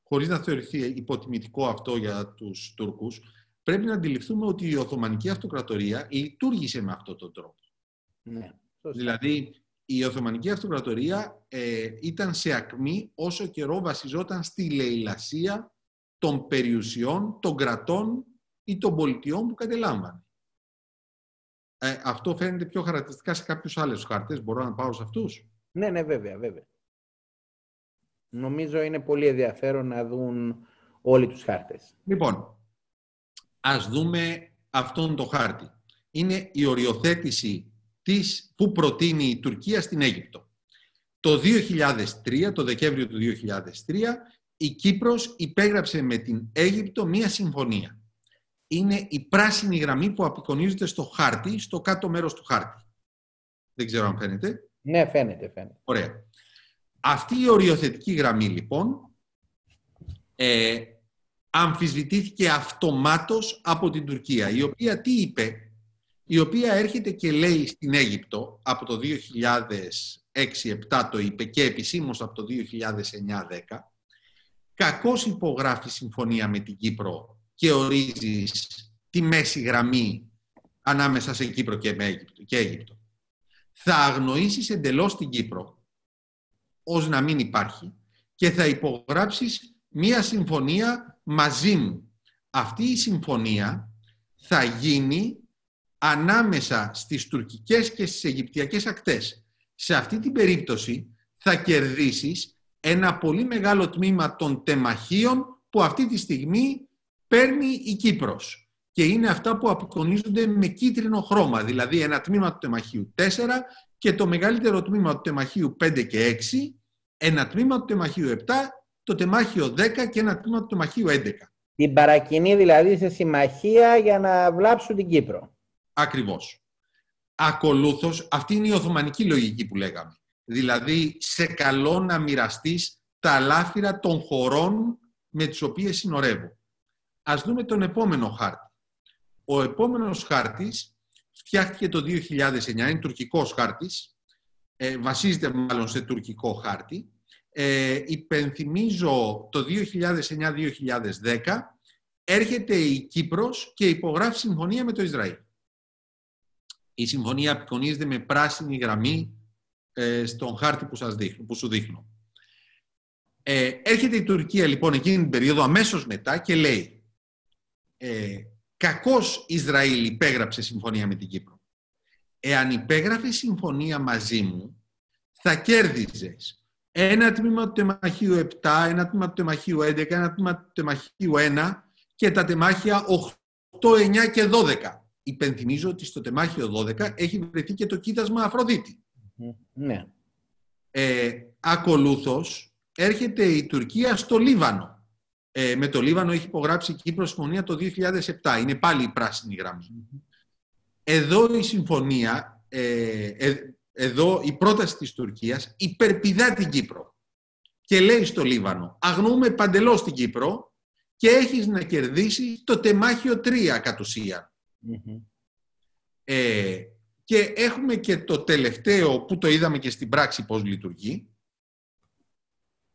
χωρίς να θεωρηθεί υποτιμητικό αυτό για τους Τούρκους, πρέπει να αντιληφθούμε ότι η Οθωμανική Αυτοκρατορία λειτουργήσε με αυτόν τον τρόπο. Ναι, δηλαδή, η Οθωμανική Αυτοκρατορία ε, ήταν σε ακμή όσο καιρό βασιζόταν στη λαιλασία των περιουσιών, των κρατών ή των πολιτιών που κατελάμβανε. Ε, αυτό φαίνεται πιο χαρακτηριστικά σε κάποιους άλλους χάρτες. Μπορώ να πάω σε αυτούς; Ναι, ναι, βέβαια, βέβαια. Νομίζω είναι πολύ ενδιαφέρον να δουν όλοι τους χάρτες. Λοιπόν, ας δούμε αυτόν το χάρτη. Είναι η οριοθέτηση της, που προτείνει η Τουρκία στην Αίγυπτο. Το 2003, το Δεκέμβριο του 2003, η Κύπρος υπέγραψε με την Αίγυπτο μία συμφωνία. Είναι η πράσινη γραμμή που απεικονίζεται στο χάρτη, στο κάτω μέρος του χάρτη. Δεν ξέρω αν φαίνεται. Ναι, φαίνεται, φαίνεται. Ωραία. Αυτή η οριοθετική γραμμή λοιπόν ε, αμφισβητήθηκε αυτομάτως από την Τουρκία, η οποία τι είπε, η οποία έρχεται και λέει στην Αίγυπτο από το 2006-2007 το είπε και επισήμως από το 2009-10 κακώς υπογράφει συμφωνία με την Κύπρο και ορίζεις τη μέση γραμμή ανάμεσα σε Κύπρο και, Αίγυπτο, και Αίγυπτο. Θα αγνοήσεις εντελώς την Κύπρο ως να μην υπάρχει και θα υπογράψεις μία συμφωνία μαζί μου. Αυτή η συμφωνία θα γίνει ανάμεσα στις τουρκικές και στις αιγυπτιακές ακτές. Σε αυτή την περίπτωση θα κερδίσεις ένα πολύ μεγάλο τμήμα των τεμαχίων που αυτή τη στιγμή παίρνει η Κύπρος. Και είναι αυτά που απεικονίζονται με κίτρινο χρώμα, δηλαδή ένα τμήμα του τεμαχίου 4 και το μεγαλύτερο τμήμα του τεμαχίου 5 και 6, ένα τμήμα του τεμαχίου 7, το τεμάχιο 10 και ένα τμήμα του τεμαχίου 11. Την παρακινεί δηλαδή σε συμμαχία για να βλάψουν την Κύπρο. Ακριβώς. Ακολούθως, αυτή είναι η Οθωμανική λογική που λέγαμε. Δηλαδή, σε καλό να μοιραστείς τα λάφυρα των χωρών με τις οποίες συνορεύω. Ας δούμε τον επόμενο χάρτη. Ο επόμενος χάρτης φτιάχτηκε το 2009, είναι τουρκικός χάρτης, ε, βασίζεται μάλλον σε τουρκικό χάρτη. Ε, υπενθυμίζω το 2009-2010 έρχεται η Κύπρος και υπογράφει συμφωνία με το Ισραήλ. Η συμφωνία απεικονίζεται με πράσινη γραμμή ε, στον χάρτη που, σας δείχνω, που σου δείχνω. Ε, έρχεται η Τουρκία λοιπόν εκείνη την περίοδο αμέσως μετά και λέει ε, κακός Ισραήλ υπέγραψε συμφωνία με την Κύπρο. Εάν υπέγραφε συμφωνία μαζί μου, θα κέρδιζες ένα τμήμα του τεμαχίου 7, ένα τμήμα του τεμαχίου 11, ένα τμήμα του τεμαχίου 1 και τα τεμάχια 8, 9 και 12. Υπενθυμίζω ότι στο τεμάχιο 12 έχει βρεθεί και το κοίτασμα Αφροδίτη. Ναι. Ε, ακολούθως έρχεται η Τουρκία στο Λίβανο. Ε, με το Λίβανο έχει υπογράψει η Κύπρος συμφωνία το 2007. Είναι πάλι η πράσινη γραμμή. Εδώ η συμφωνία, ε, ε, εδώ η πρόταση της Τουρκίας υπερπηδά την Κύπρο και λέει στο Λίβανο αγνοούμε παντελώς την Κύπρο και έχεις να κερδίσεις το τεμάχιο 3 κατ' ουσια Ε, και έχουμε και το τελευταίο που το είδαμε και στην πράξη πώς λειτουργεί.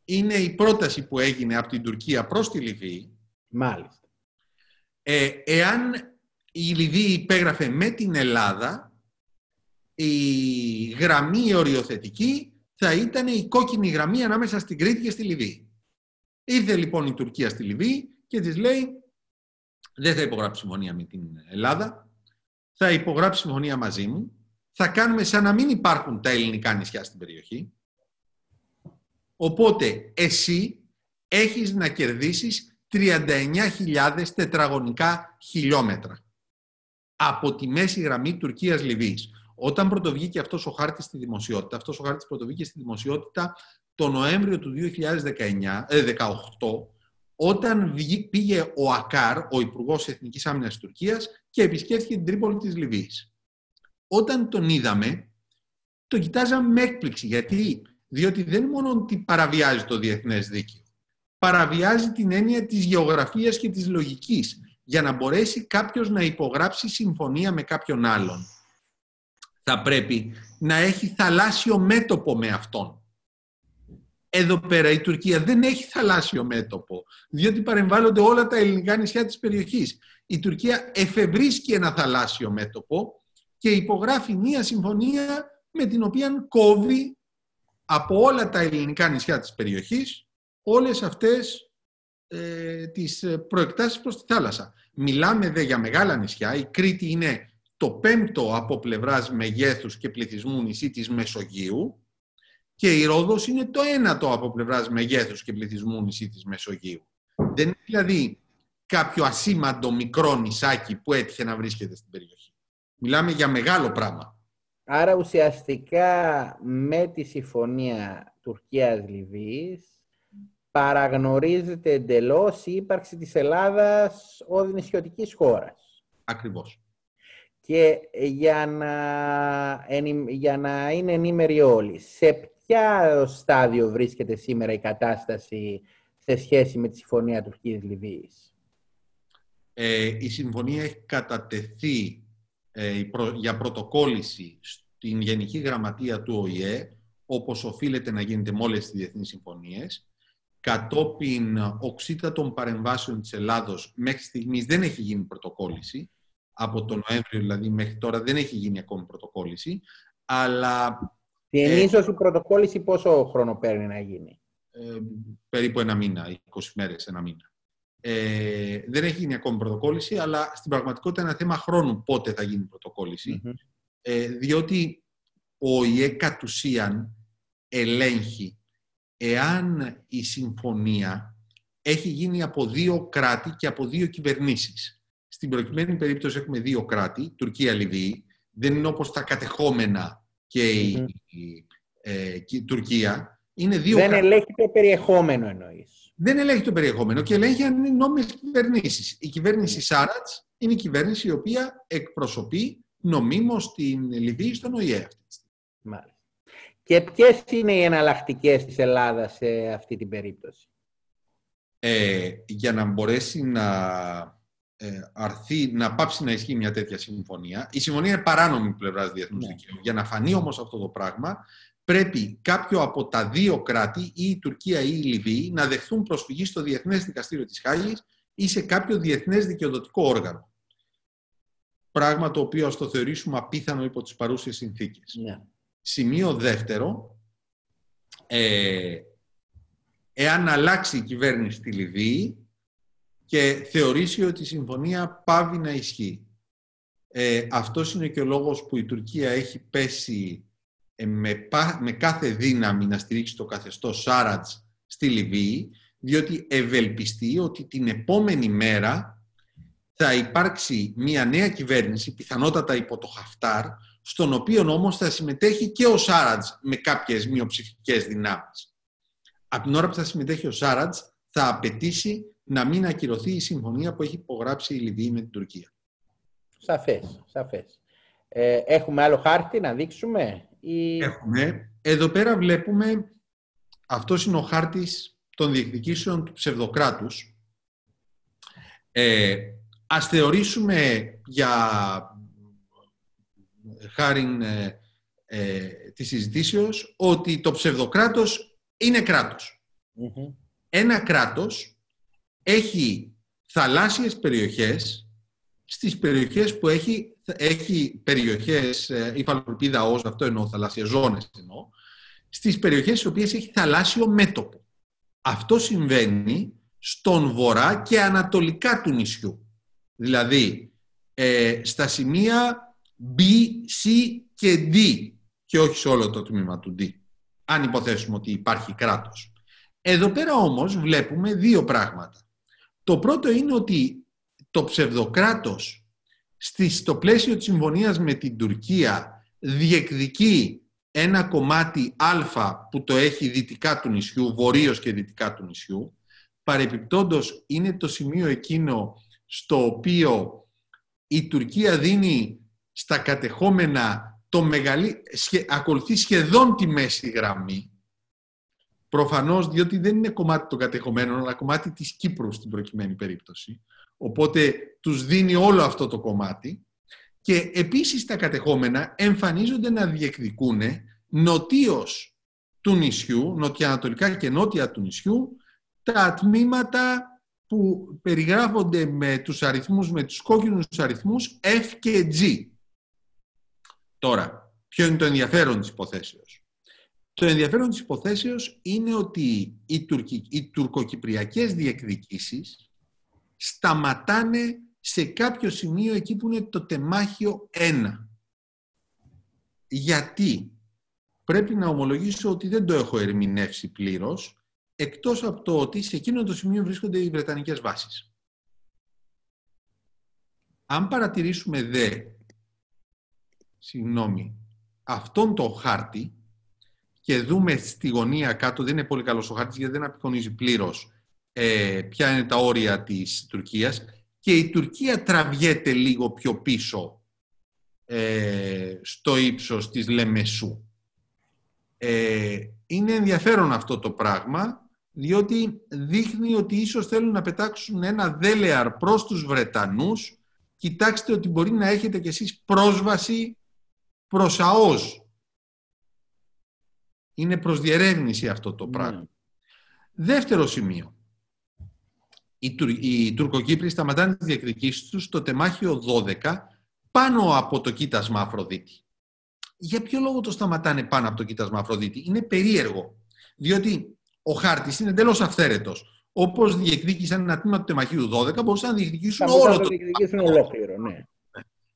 Είναι η πρόταση που έγινε από την Τουρκία προς τη Λιβύη. Μάλιστα. Ε, εάν η Λιβύη υπέγραφε με την Ελλάδα, η γραμμή οριοθετική θα ήταν η κόκκινη γραμμή ανάμεσα στην Κρήτη και στη Λιβύη. Ήρθε λοιπόν η Τουρκία στη Λιβύη και της λέει δεν θα υπογράψει συμφωνία με την Ελλάδα, θα υπογράψει συμφωνία μαζί μου, θα κάνουμε σαν να μην υπάρχουν τα ελληνικά νησιά στην περιοχή. Οπότε εσύ έχεις να κερδίσεις 39.000 τετραγωνικά χιλιόμετρα από τη μέση γραμμή Τουρκίας-Λιβύης. Όταν πρωτοβγήκε αυτός ο χάρτης στη δημοσιότητα, αυτός ο χάρτης πρωτοβγήκε στη δημοσιότητα το Νοέμβριο του 2018, όταν πήγε ο ΑΚΑΡ, ο Υπουργός Εθνικής Άμυνας της Τουρκίας, και επισκέφθηκε την Τρίπολη της Λιβύης. Όταν τον είδαμε, τον κοιτάζαμε με έκπληξη. Γιατί, διότι δεν μόνο ότι παραβιάζει το διεθνές δίκαιο, παραβιάζει την έννοια της γεωγραφίας και της λογικής για να μπορέσει κάποιος να υπογράψει συμφωνία με κάποιον άλλον. Θα πρέπει να έχει θαλάσσιο μέτωπο με αυτόν. Εδώ πέρα η Τουρκία δεν έχει θαλάσσιο μέτωπο, διότι παρεμβάλλονται όλα τα ελληνικά νησιά της περιοχής. Η Τουρκία εφευρίσκει ένα θαλάσσιο μέτωπο και υπογράφει μία συμφωνία με την οποία κόβει από όλα τα ελληνικά νησιά της περιοχής όλες αυτές ε, τις προεκτάσεις προς τη θάλασσα. Μιλάμε δε για μεγάλα νησιά. Η Κρήτη είναι το πέμπτο από πλευράς μεγέθους και πληθυσμού νησί της Μεσογείου και η Ρόδος είναι το ένατο από πλευράς μεγέθους και πληθυσμού νησί της Μεσογείου. Δεν είναι δηλαδή κάποιο ασήμαντο μικρό νησάκι που έτυχε να βρίσκεται στην περιοχή. Μιλάμε για μεγάλο πράγμα. Άρα ουσιαστικά με τη συμφωνία Τουρκίας-Λιβύης παραγνωρίζεται εντελώς η ύπαρξη της Ελλάδας ως νησιωτικής χώρας. Ακριβώς. Και για να, για να είναι ενήμεροι όλοι, σε ποια στάδιο βρίσκεται σήμερα η κατάσταση σε σχέση με τη Συμφωνία Τουρκίας-Λιβύης. Ε, η Συμφωνία έχει κατατεθεί ε, για πρωτοκόλληση στην Γενική Γραμματεία του ΟΗΕ, όπως οφείλεται να γίνεται με όλες τις διεθνείς συμφωνίες. Κατόπιν οξύτατων παρεμβάσεων της Ελλάδος μέχρι στιγμής δεν έχει γίνει πρωτοκόλληση. Από τον Νοέμβριο δηλαδή μέχρι τώρα δεν έχει γίνει ακόμη πρωτοκόλληση. Αλλά την ε, ίσως η πρωτοκόλληση πόσο χρόνο παίρνει να γίνει; Ε, περίπου ένα μήνα, 20 μέρες, ένα μήνα. Ε, δεν έχει γίνει ακόμη πρωτοκόλληση, αλλά στην πραγματικότητα είναι ένα θέμα χρόνου πότε θα γίνει ε, διότι ο ΙΕ κατ' ουσίαν ελέγχει εάν η συμφωνία έχει γίνει από δύο κράτη και από δύο κυβερνήσεις. Στην προκειμένη περίπτωση έχουμε δύο κράτη, Τουρκία-Λιβύη. Δεν είναι όπως τα κατεχόμενα και η, ε, η Τουρκία είναι δύο Δεν ελέγχει το περιεχόμενο εννοείς. Δεν ελέγχει το περιεχόμενο και ελέγχει αν είναι νόμιμες κυβερνήσεις. Η κυβέρνηση ναι. Σάρατς είναι η κυβέρνηση η οποία εκπροσωπεί νομίμως την Λιβύη στον ΟΗΕ Μάλιστα. Και ποιες είναι οι εναλλακτικές της Ελλάδας σε αυτή την περίπτωση; Ε, για να μπορέσει να ε, αρθεί, να πάψει να ισχύει μια τέτοια συμφωνία. Η συμφωνία είναι παράνομη πλευράς διεθνούς ναι. δικαίου. Για να φανεί όμως αυτό το πράγμα, πρέπει κάποιο από τα δύο κράτη, ή η Τουρκία ή η Λιβύη, να δεχθούν προσφυγή στο Διεθνές Δικαστήριο της Χάγης ή σε κάποιο διεθνές δικαιοδοτικό όργανο. Πράγμα το οποίο ας το θεωρήσουμε απίθανο υπό τις παρούσες συνθήκες. Ναι. Σημείο δεύτερο, ε, εάν αλλάξει η κυβέρνηση στη Λιβύη, και θεωρήσει ότι η συμφωνία πάβει να ισχύει. Ε, αυτός είναι και ο λόγος που η Τουρκία έχει πέσει ε, με, με κάθε δύναμη να στηρίξει το καθεστώς Σάρατς στη Λιβύη, διότι ευελπιστεί ότι την επόμενη μέρα θα υπάρξει μια νέα κυβέρνηση, πιθανότατα υπό το Χαφτάρ, στον οποίο όμως θα συμμετέχει και ο Σάρατς με κάποιες μειοψηφικές δυνάμεις. Από την ώρα που θα συμμετέχει ο Σάρατς, θα απαιτήσει να μην ακυρωθεί η συμφωνία που έχει υπογράψει η Λιβύη με την Τουρκία. Σαφές, σαφές. Ε, έχουμε άλλο χάρτη να δείξουμε. Ή... Έχουμε. Εδώ πέρα βλέπουμε, αυτός είναι ο χάρτης των διεκδικήσεων του ψευδοκράτους. Ε, ας θεωρήσουμε για χάρη ε, ε, της συζητήσεως ότι το ψευδοκράτος είναι Ένα κράτος έχει θαλάσσιες περιοχές στις περιοχές που έχει, έχει περιοχές, ε, υφαλοκρηπίδα ως, αυτό εννοώ, θαλάσσιες ζώνες εννοώ, στις περιοχές στις οποίες έχει θαλάσσιο μέτωπο. Αυτό συμβαίνει στον βορρά και ανατολικά του νησιού. Δηλαδή, ε, στα σημεία B, C και D και όχι σε όλο το τμήμα του D, αν υποθέσουμε ότι υπάρχει κράτος. Εδώ πέρα όμως βλέπουμε δύο πράγματα. Το πρώτο είναι ότι το ψευδοκράτος στο πλαίσιο της συμφωνίας με την Τουρκία διεκδικεί ένα κομμάτι α που το έχει δυτικά του νησιού, βορείως και δυτικά του νησιού. Παρεπιπτόντος είναι το σημείο εκείνο στο οποίο η Τουρκία δίνει στα κατεχόμενα το μεγαλύ... ακολουθεί σχεδόν τη μέση γραμμή. Προφανώς διότι δεν είναι κομμάτι των κατεχομένων, αλλά κομμάτι της Κύπρου στην προκειμένη περίπτωση. Οπότε τους δίνει όλο αυτό το κομμάτι. Και επίσης τα κατεχόμενα εμφανίζονται να διεκδικούν νοτίως του νησιού, νοτιοανατολικά και νότια του νησιού, τα τμήματα που περιγράφονται με τους αριθμούς, με τους κόκκινους αριθμούς F και G. Τώρα, ποιο είναι το ενδιαφέρον της υποθέσεως; Το ενδιαφέρον της υποθέσεως είναι ότι οι, τουρκι, οι τουρκοκυπριακές διεκδικήσεις σταματάνε σε κάποιο σημείο εκεί που είναι το τεμάχιο 1. Γιατί πρέπει να ομολογήσω ότι δεν το έχω ερμηνεύσει πλήρως, εκτός από το ότι σε εκείνο το σημείο βρίσκονται οι Βρετανικές βάσεις. Αν παρατηρήσουμε δε, συγγνώμη, αυτόν το χάρτη και δούμε στη γωνία κάτω, δεν είναι πολύ καλός ο χάρτης γιατί δεν απεικονίζει πλήρως ε, ποια είναι τα όρια της Τουρκίας και η Τουρκία τραβιέται λίγο πιο πίσω ε, στο ύψος της Λεμεσού. Ε, είναι ενδιαφέρον αυτό το πράγμα διότι δείχνει ότι ίσως θέλουν να πετάξουν ένα δέλεαρ προς τους Βρετανούς κοιτάξτε ότι μπορεί να έχετε κι εσείς πρόσβαση προς ΑΟΣ. Είναι προς διερεύνηση αυτό το πράγμα. Ναι. Δεύτερο σημείο οι, Τουρ, οι Τουρκοκύπροι σταματάνε τις διεκδικήσεις τους στο τεμάχιο 12 πάνω από το κοίτασμα Αφροδίτη. Για ποιο λόγο το σταματάνε πάνω από το κοίτασμα Αφροδίτη; Είναι περίεργο. Διότι ο χάρτης είναι εντελώς αυθαίρετος. Όπως διεκδίκησαν ένα τμήμα του τεμαχίου 12, μπορούσαν να διεκδικήσουν όλο το. διεκδικήσουν ολόκληρο, ναι.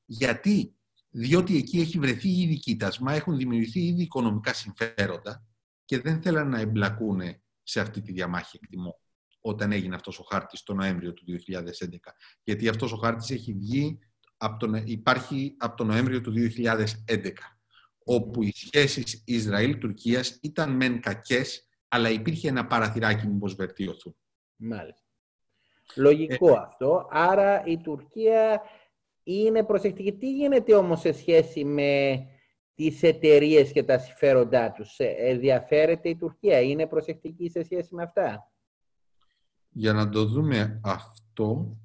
Γιατί, διότι εκεί έχει βρεθεί ήδη κοίτασμα, έχουν δημιουργηθεί ήδη οικονομικά συμφέροντα και δεν θέλαν να εμπλακούν σε αυτή τη διαμάχη, εκτιμώ όταν έγινε αυτός ο χάρτης το Νοέμβριο του 2011. Γιατί αυτός ο χάρτης έχει βγει, από τον, υπάρχει από το Νοέμβριο του 2011, όπου οι σχέσεις Ισραήλ-Τουρκίας ήταν μεν κακές, αλλά υπήρχε ένα παραθυράκι μήπως βελτιωθούν. Μάλιστα. Λογικό ε, αυτό. Άρα η Τουρκία είναι προσεκτική. Τι γίνεται όμως σε σχέση με τις εταιρείες και τα συμφέροντά τους; Ε, ενδιαφέρεται η Τουρκία; Είναι προσεκτική σε σχέση με αυτά; Για να το δούμε αυτό,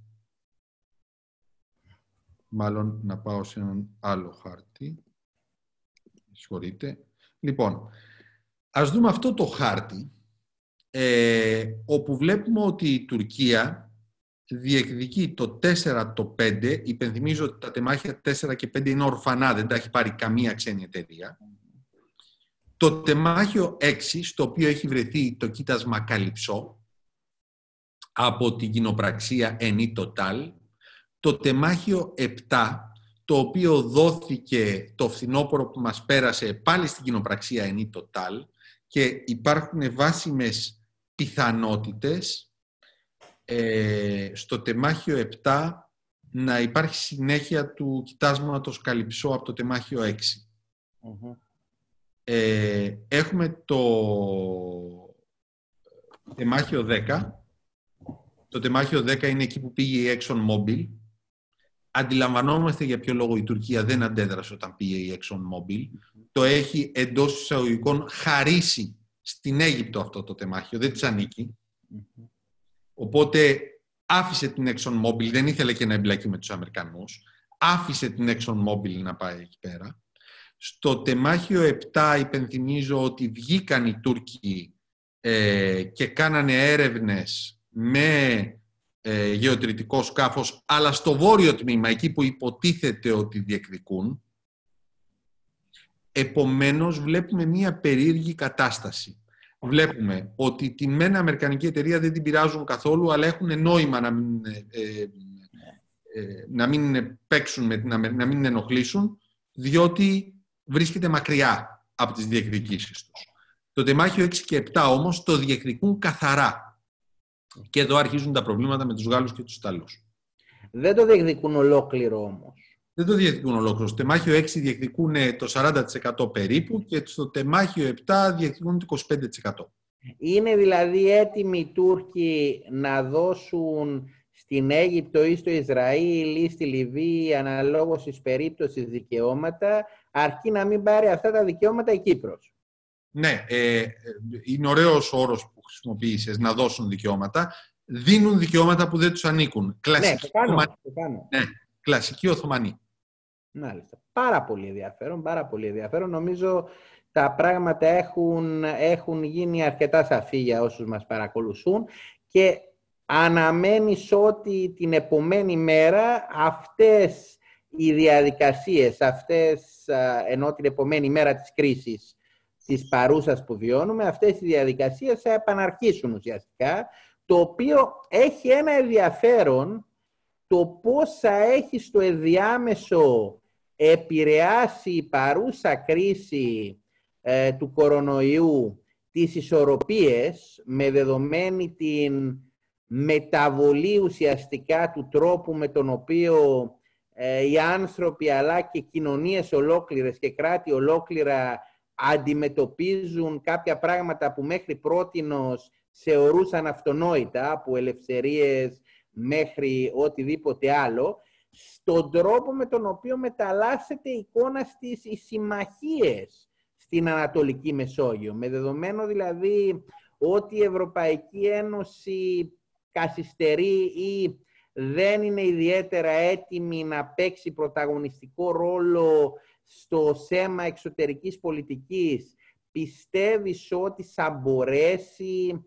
μάλλον να πάω σε έναν άλλο χάρτη. Συγχωρείτε. Λοιπόν, ας δούμε αυτό το χάρτη, ε, όπου βλέπουμε ότι η Τουρκία διεκδικεί το 4, το 5. Υπενθυμίζω ότι τα τεμάχια 4 και 5 είναι ορφανά, δεν τα έχει πάρει καμία ξένη εταιρεία. Το τεμάχιο 6, στο οποίο έχει βρεθεί το κοίτασμα Καλυψό, από την κοινοπραξία Ενή Total, το τεμάχιο 7, το οποίο δόθηκε το φθινόπωρο που μας πέρασε πάλι στην κοινοπραξία Ενή Total και υπάρχουν βάσιμες πιθανότητες ε, στο τεμάχιο 7 να υπάρχει συνέχεια του κοιτάσματος καλυψό από το τεμάχιο 6. Ε, έχουμε το τεμάχιο 10. Το τεμάχιο 10 είναι εκεί που πήγε η Exxon Mobil. Αντιλαμβανόμαστε για ποιο λόγο η Τουρκία δεν αντέδρασε όταν πήγε η Exxon Mobil. Το έχει εντός εισαγωγικών χαρίσει στην Αίγυπτο αυτό το τεμάχιο, δεν της ανηκει Οπότε άφησε την Exxon Mobil, δεν ήθελε και να εμπλακεί με τους Αμερικανούς, άφησε την Exxon Mobil να πάει εκεί πέρα. Στο τεμάχιο 7 υπενθυμίζω ότι βγήκαν οι Τούρκοι ε, και κάνανε έρευνες με ε, γεωτρητικό σκάφος, αλλά στο βόρειο τμήμα, εκεί που υποτίθεται ότι διεκδικούν. Επομένως, βλέπουμε μία περίεργη κατάσταση. Βλέπουμε ότι τη μένα Αμερικανική εταιρεία δεν την πειράζουν καθόλου, αλλά έχουν νόημα να μην, ε, ε, ε να μην παίξουν, με, να, να μην ενοχλήσουν, διότι βρίσκεται μακριά από τις διεκδικήσεις τους. Το τεμάχιο 6 και 7 όμως το διεκδικούν καθαρά. Και εδώ αρχίζουν τα προβλήματα με τους Γάλλους και τους Ιταλούς. Δεν το διεκδικούν ολόκληρο όμως. Δεν το διεκδικούν ολόκληρο. Στο τεμάχιο 6 διεκδικούν το 40% περίπου και στο τεμάχιο 7 διεκδικούν το 25%. Είναι δηλαδή έτοιμοι οι Τούρκοι να δώσουν στην Αίγυπτο ή στο Ισραήλ ή στη Λιβύη αναλόγως της περίπτωσης δικαιώματα αρκεί να μην πάρει αυτά τα δικαιώματα η Κύπρος. Ναι, ε, είναι ωραίος όρος που χρησιμοποίησες, να δώσουν δικαιώματα. Δίνουν δικαιώματα που δεν τους ανήκουν. Κλασική, ναι, το κάνω, το κάνω. Ναι, κλασική Οθωμανή. Μάλιστα. Πάρα πολύ ενδιαφέρον, πάρα πολύ ενδιαφέρον. Νομίζω τα πράγματα έχουν, έχουν γίνει αρκετά σαφή για όσους μας παρακολουθούν και αναμένεις ότι την επομένη μέρα αυτές οι διαδικασίες, αυτές, ενώ την επομένη μέρα της κρίσης, της παρούσας που βιώνουμε, αυτές οι διαδικασίες θα επαναρχίσουν ουσιαστικά, το οποίο έχει ένα ενδιαφέρον το πώς θα έχεις στο ενδιάμεσο επηρεάσει η παρούσα κρίση ε, του κορονοϊού τις ισορροπίες με δεδομένη την μεταβολή ουσιαστικά του τρόπου με τον οποίο ε, οι άνθρωποι αλλά και κοινωνίες ολόκληρες και κράτη ολόκληρα αντιμετωπίζουν κάποια πράγματα που μέχρι πρότινος θεωρούσαν αυτονόητα, από ελευθερίες μέχρι οτιδήποτε άλλο, στον τρόπο με τον οποίο μεταλλάσσεται η εικόνα στις οι συμμαχίες στην Ανατολική Μεσόγειο. Με δεδομένο δηλαδή ότι η Ευρωπαϊκή Ένωση καθυστερεί ή δεν είναι ιδιαίτερα έτοιμη να παίξει πρωταγωνιστικό ρόλο στο θέμα εξωτερικής πολιτικής, πιστεύεις ότι θα μπορέσει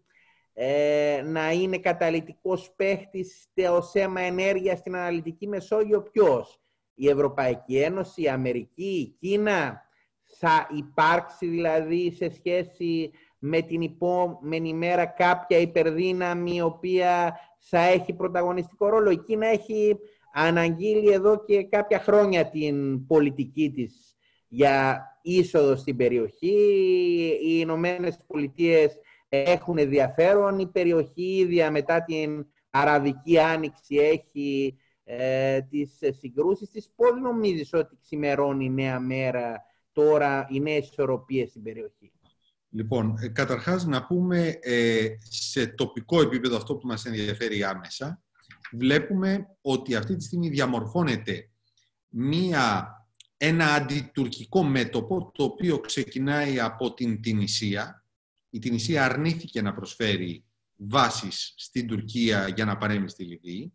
ε, να είναι καταλητικός παίχτης στο θέμα ενέργειας στην Αναλυτική Μεσόγειο ποιος, η Ευρωπαϊκή Ένωση, η Αμερική, η Κίνα, θα υπάρξει δηλαδή σε σχέση με την επόμενη μέρα κάποια υπερδύναμη η οποία θα έχει πρωταγωνιστικό ρόλο; Η Κίνα έχει αναγγείλει εδώ και κάποια χρόνια την πολιτική της για είσοδο στην περιοχή. Οι Ηνωμένες Πολιτείες έχουν ενδιαφέρον. Η περιοχή ίδια μετά την Αραβική Άνοιξη έχει ε, τις συγκρούσεις της. Πώς νομίζεις ότι ξημερώνει η νέα μέρα τώρα οι νέες ισορροπίες στην περιοχή; Λοιπόν, ε, καταρχάς να πούμε ε, σε τοπικό επίπεδο αυτό που μας ενδιαφέρει άμεσα, βλέπουμε ότι αυτή τη στιγμή διαμορφώνεται μία, ένα αντιτουρκικό μέτωπο το οποίο ξεκινάει από την Τινησία. Η Τινησία αρνήθηκε να προσφέρει βάσεις στην Τουρκία για να παρέμει στη Λιβύη.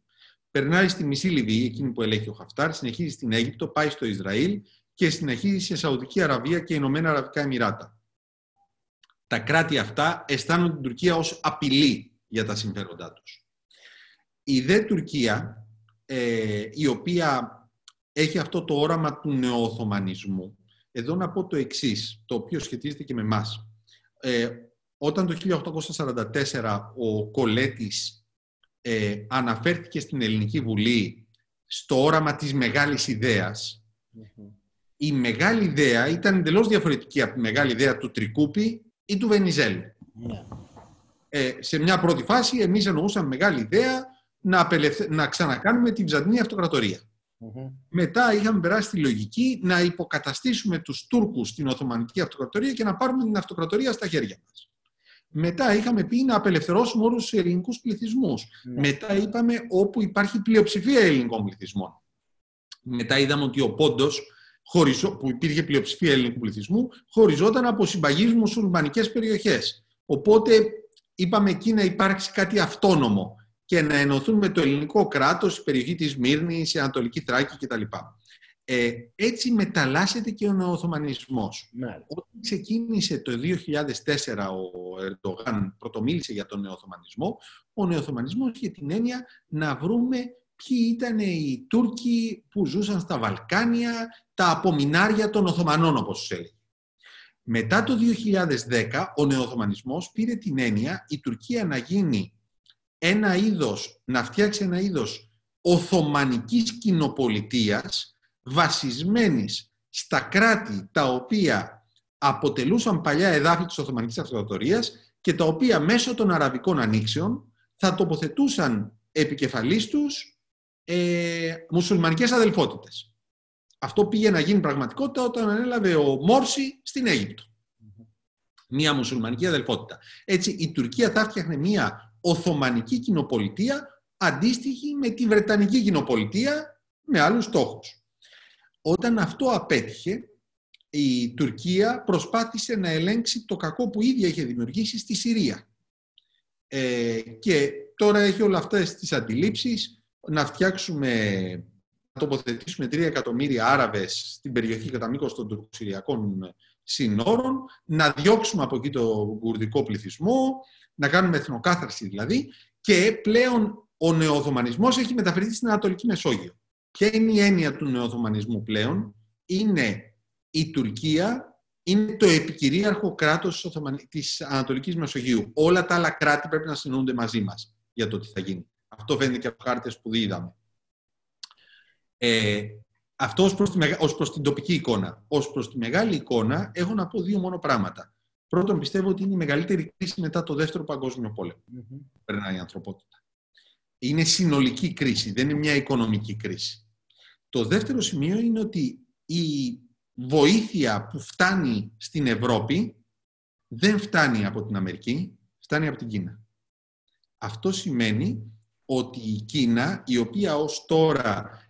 Περνάει στη μισή Λιβύη, εκείνη που ελέγχει ο Χαφτάρ, συνεχίζει στην Αίγυπτο, πάει στο Ισραήλ και συνεχίζει σε Σαουδική Αραβία και Ηνωμένα Αραβικά Εμμυράτα. Τα κράτη αυτά αισθάνονται την Τουρκία ως απειλή για τα συμφέροντά τους. Η δε Τουρκία, ε, η οποία έχει αυτό το όραμα του νεοοθωμανισμού, εδώ να πω το εξής, το οποίο σχετίζεται και με εμάς. Ε, όταν το 1844 ο Κολέτης ε, αναφέρθηκε στην Ελληνική Βουλή στο όραμα της μεγάλης η μεγάλη ιδέα ήταν εντελώς διαφορετική από τη μεγάλη ιδέα του Τρικούπη ή του Βενιζέλου. Ναι. Ε, σε μια πρώτη φάση εμείς εννοούσαμε μεγάλη ιδέα να, να ξανακάνουμε την Βυζαντινή Μετά είχαμε περάσει τη λογική να υποκαταστήσουμε τους Τούρκους στην Οθωμανική Αυτοκρατορία και να πάρουμε την Αυτοκρατορία στα χέρια μας. Μετά είχαμε πει να απελευθερώσουμε όλους τους ελληνικούς πληθυσμούς. Ναι. Μετά είπαμε όπου υπάρχει πλειοψηφία ελληνικών πληθυσμών. Μετά είδαμε ότι ο πόντος που υπήρχε πλειοψηφία ελληνικού πληθυσμού, χωριζόταν από συμπαγείς μουσουλμανικές περιοχές. Οπότε είπαμε εκεί να υπάρξει κάτι αυτόνομο και να ενωθούν με το ελληνικό κράτος, η περιοχή της Μύρνης, η Ανατολική Θράκη κτλ. Ε, έτσι μεταλλάσσεται και ο νεοοθωμανισμός. Ναι. Όταν ξεκίνησε το 2004 ο Ερντογάν πρωτομίλησε για τον νεοοθωμανισμό, ο νεοοθωμανισμός είχε την έννοια να βρούμε ποιοι ήταν οι Τούρκοι που ζούσαν στα Βαλκάνια, τα απομεινάρια των Οθωμανών, όπως τους έλεγε. Μετά το 2010, ο νεοοθωμανισμός πήρε την έννοια η Τουρκία να γίνει ένα είδος, να φτιάξει ένα είδος Οθωμανικής κοινοπολιτείας βασισμένης στα κράτη τα οποία αποτελούσαν παλιά εδάφη της Οθωμανικής Αυτοκρατορίας και τα οποία μέσω των Αραβικών Ανοίξεων θα τοποθετούσαν επικεφαλής τους ε, μουσουλμανικές αδελφότητες. Αυτό πήγε να γίνει πραγματικότητα όταν ανέλαβε ο Μόρση στην Αίγυπτο. Μία μουσουλμανική αδελφότητα. Έτσι η Τουρκία θα φτιάχνε μία Οθωμανική κοινοπολιτεία αντίστοιχη με τη Βρετανική κοινοπολιτεία με άλλους στόχους. Όταν αυτό απέτυχε, η Τουρκία προσπάθησε να ελέγξει το κακό που ίδια είχε δημιουργήσει στη Συρία. Ε, και τώρα έχει όλα αυτές τις αντιλήψεις να φτιάξουμε, να τοποθετήσουμε 3 εκατομμύρια Άραβες στην περιοχή κατά μήκος των τουρκοσυριακών συνόρων, να διώξουμε από εκεί το κουρδικό πληθυσμό, να κάνουμε εθνοκάθαρση δηλαδή και πλέον ο νεοοθωμανισμός έχει μεταφερθεί στην Ανατολική Μεσόγειο. Ποια είναι η έννοια του νεοοθωμανισμού πλέον; Είναι η Τουρκία είναι το επικυρίαρχο κράτος της Ανατολικής Μεσογείου. Όλα τα άλλα κράτη πρέπει να συνεννοούνται μαζί μας για το τι θα γίνει. Αυτό φαίνεται και από χάρτες που είδαμε. Ε, αυτό ως προς, τη, ως προς την τοπική εικόνα. Ως προς τη μεγάλη εικόνα έχω να πω δύο μόνο πράγματα. Πρώτον, πιστεύω ότι είναι η μεγαλύτερη κρίση μετά το Δεύτερο Παγκόσμιο Πόλεμο. Mm-hmm. Περνάει η ανθρωπότητα. Είναι συνολική κρίση, δεν είναι μια οικονομική κρίση. Το δεύτερο σημείο είναι ότι η βοήθεια που φτάνει στην Ευρώπη δεν φτάνει από την Αμερική, φτάνει από την Κίνα. Αυτό σημαίνει ότι η Κίνα, η οποία ως τώρα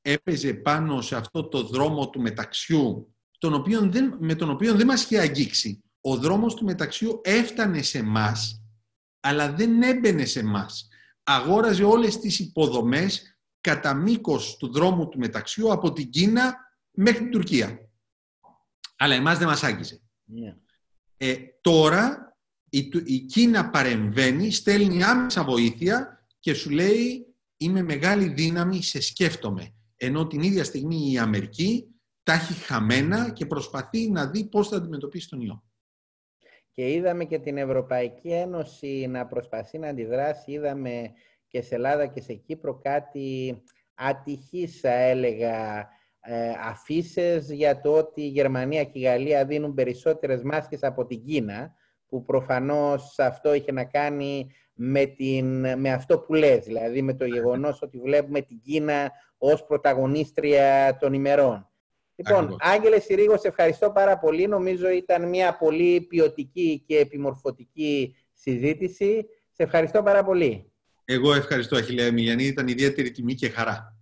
έπαιζε πάνω σε αυτό το δρόμο του μεταξιού, τον οποίο δεν, με τον οποίο δεν μας είχε αγγίξει. Ο δρόμος του μεταξιού έφτανε σε μας, αλλά δεν έμπαινε σε μας. Αγόραζε όλες τις υποδομές κατά μήκος του δρόμου του μεταξιού από την Κίνα μέχρι την Τουρκία. Αλλά εμάς δεν μας άγγιζε. Ναι. Ε, τώρα η, η Κίνα παρεμβαίνει, στέλνει άμεσα βοήθεια και σου λέει είμαι μεγάλη δύναμη, σε σκέφτομαι. Ενώ την ίδια στιγμή η Αμερική τα έχει χαμένα και προσπαθεί να δει πώς θα αντιμετωπίσει τον ιό. Και είδαμε και την Ευρωπαϊκή Ένωση να προσπαθεί να αντιδράσει. Είδαμε και σε Ελλάδα και σε Κύπρο κάτι ατυχής, θα έλεγα, ε, αφήσει για το ότι η Γερμανία και η Γαλλία δίνουν περισσότερες μάσκες από την Κίνα, που προφανώς αυτό είχε να κάνει με, την, με αυτό που λες, δηλαδή με το γεγονός ότι βλέπουμε την Κίνα ως πρωταγωνίστρια των ημερών. Λοιπόν, Άγγελε Συρίγο, σε ευχαριστώ πάρα πολύ. Νομίζω ήταν μια πολύ ποιοτική και επιμορφωτική συζήτηση. Σε ευχαριστώ πάρα πολύ. Εγώ ευχαριστώ, Αχιλέα Μιλιανή. Ήταν ιδιαίτερη τιμή και χαρά.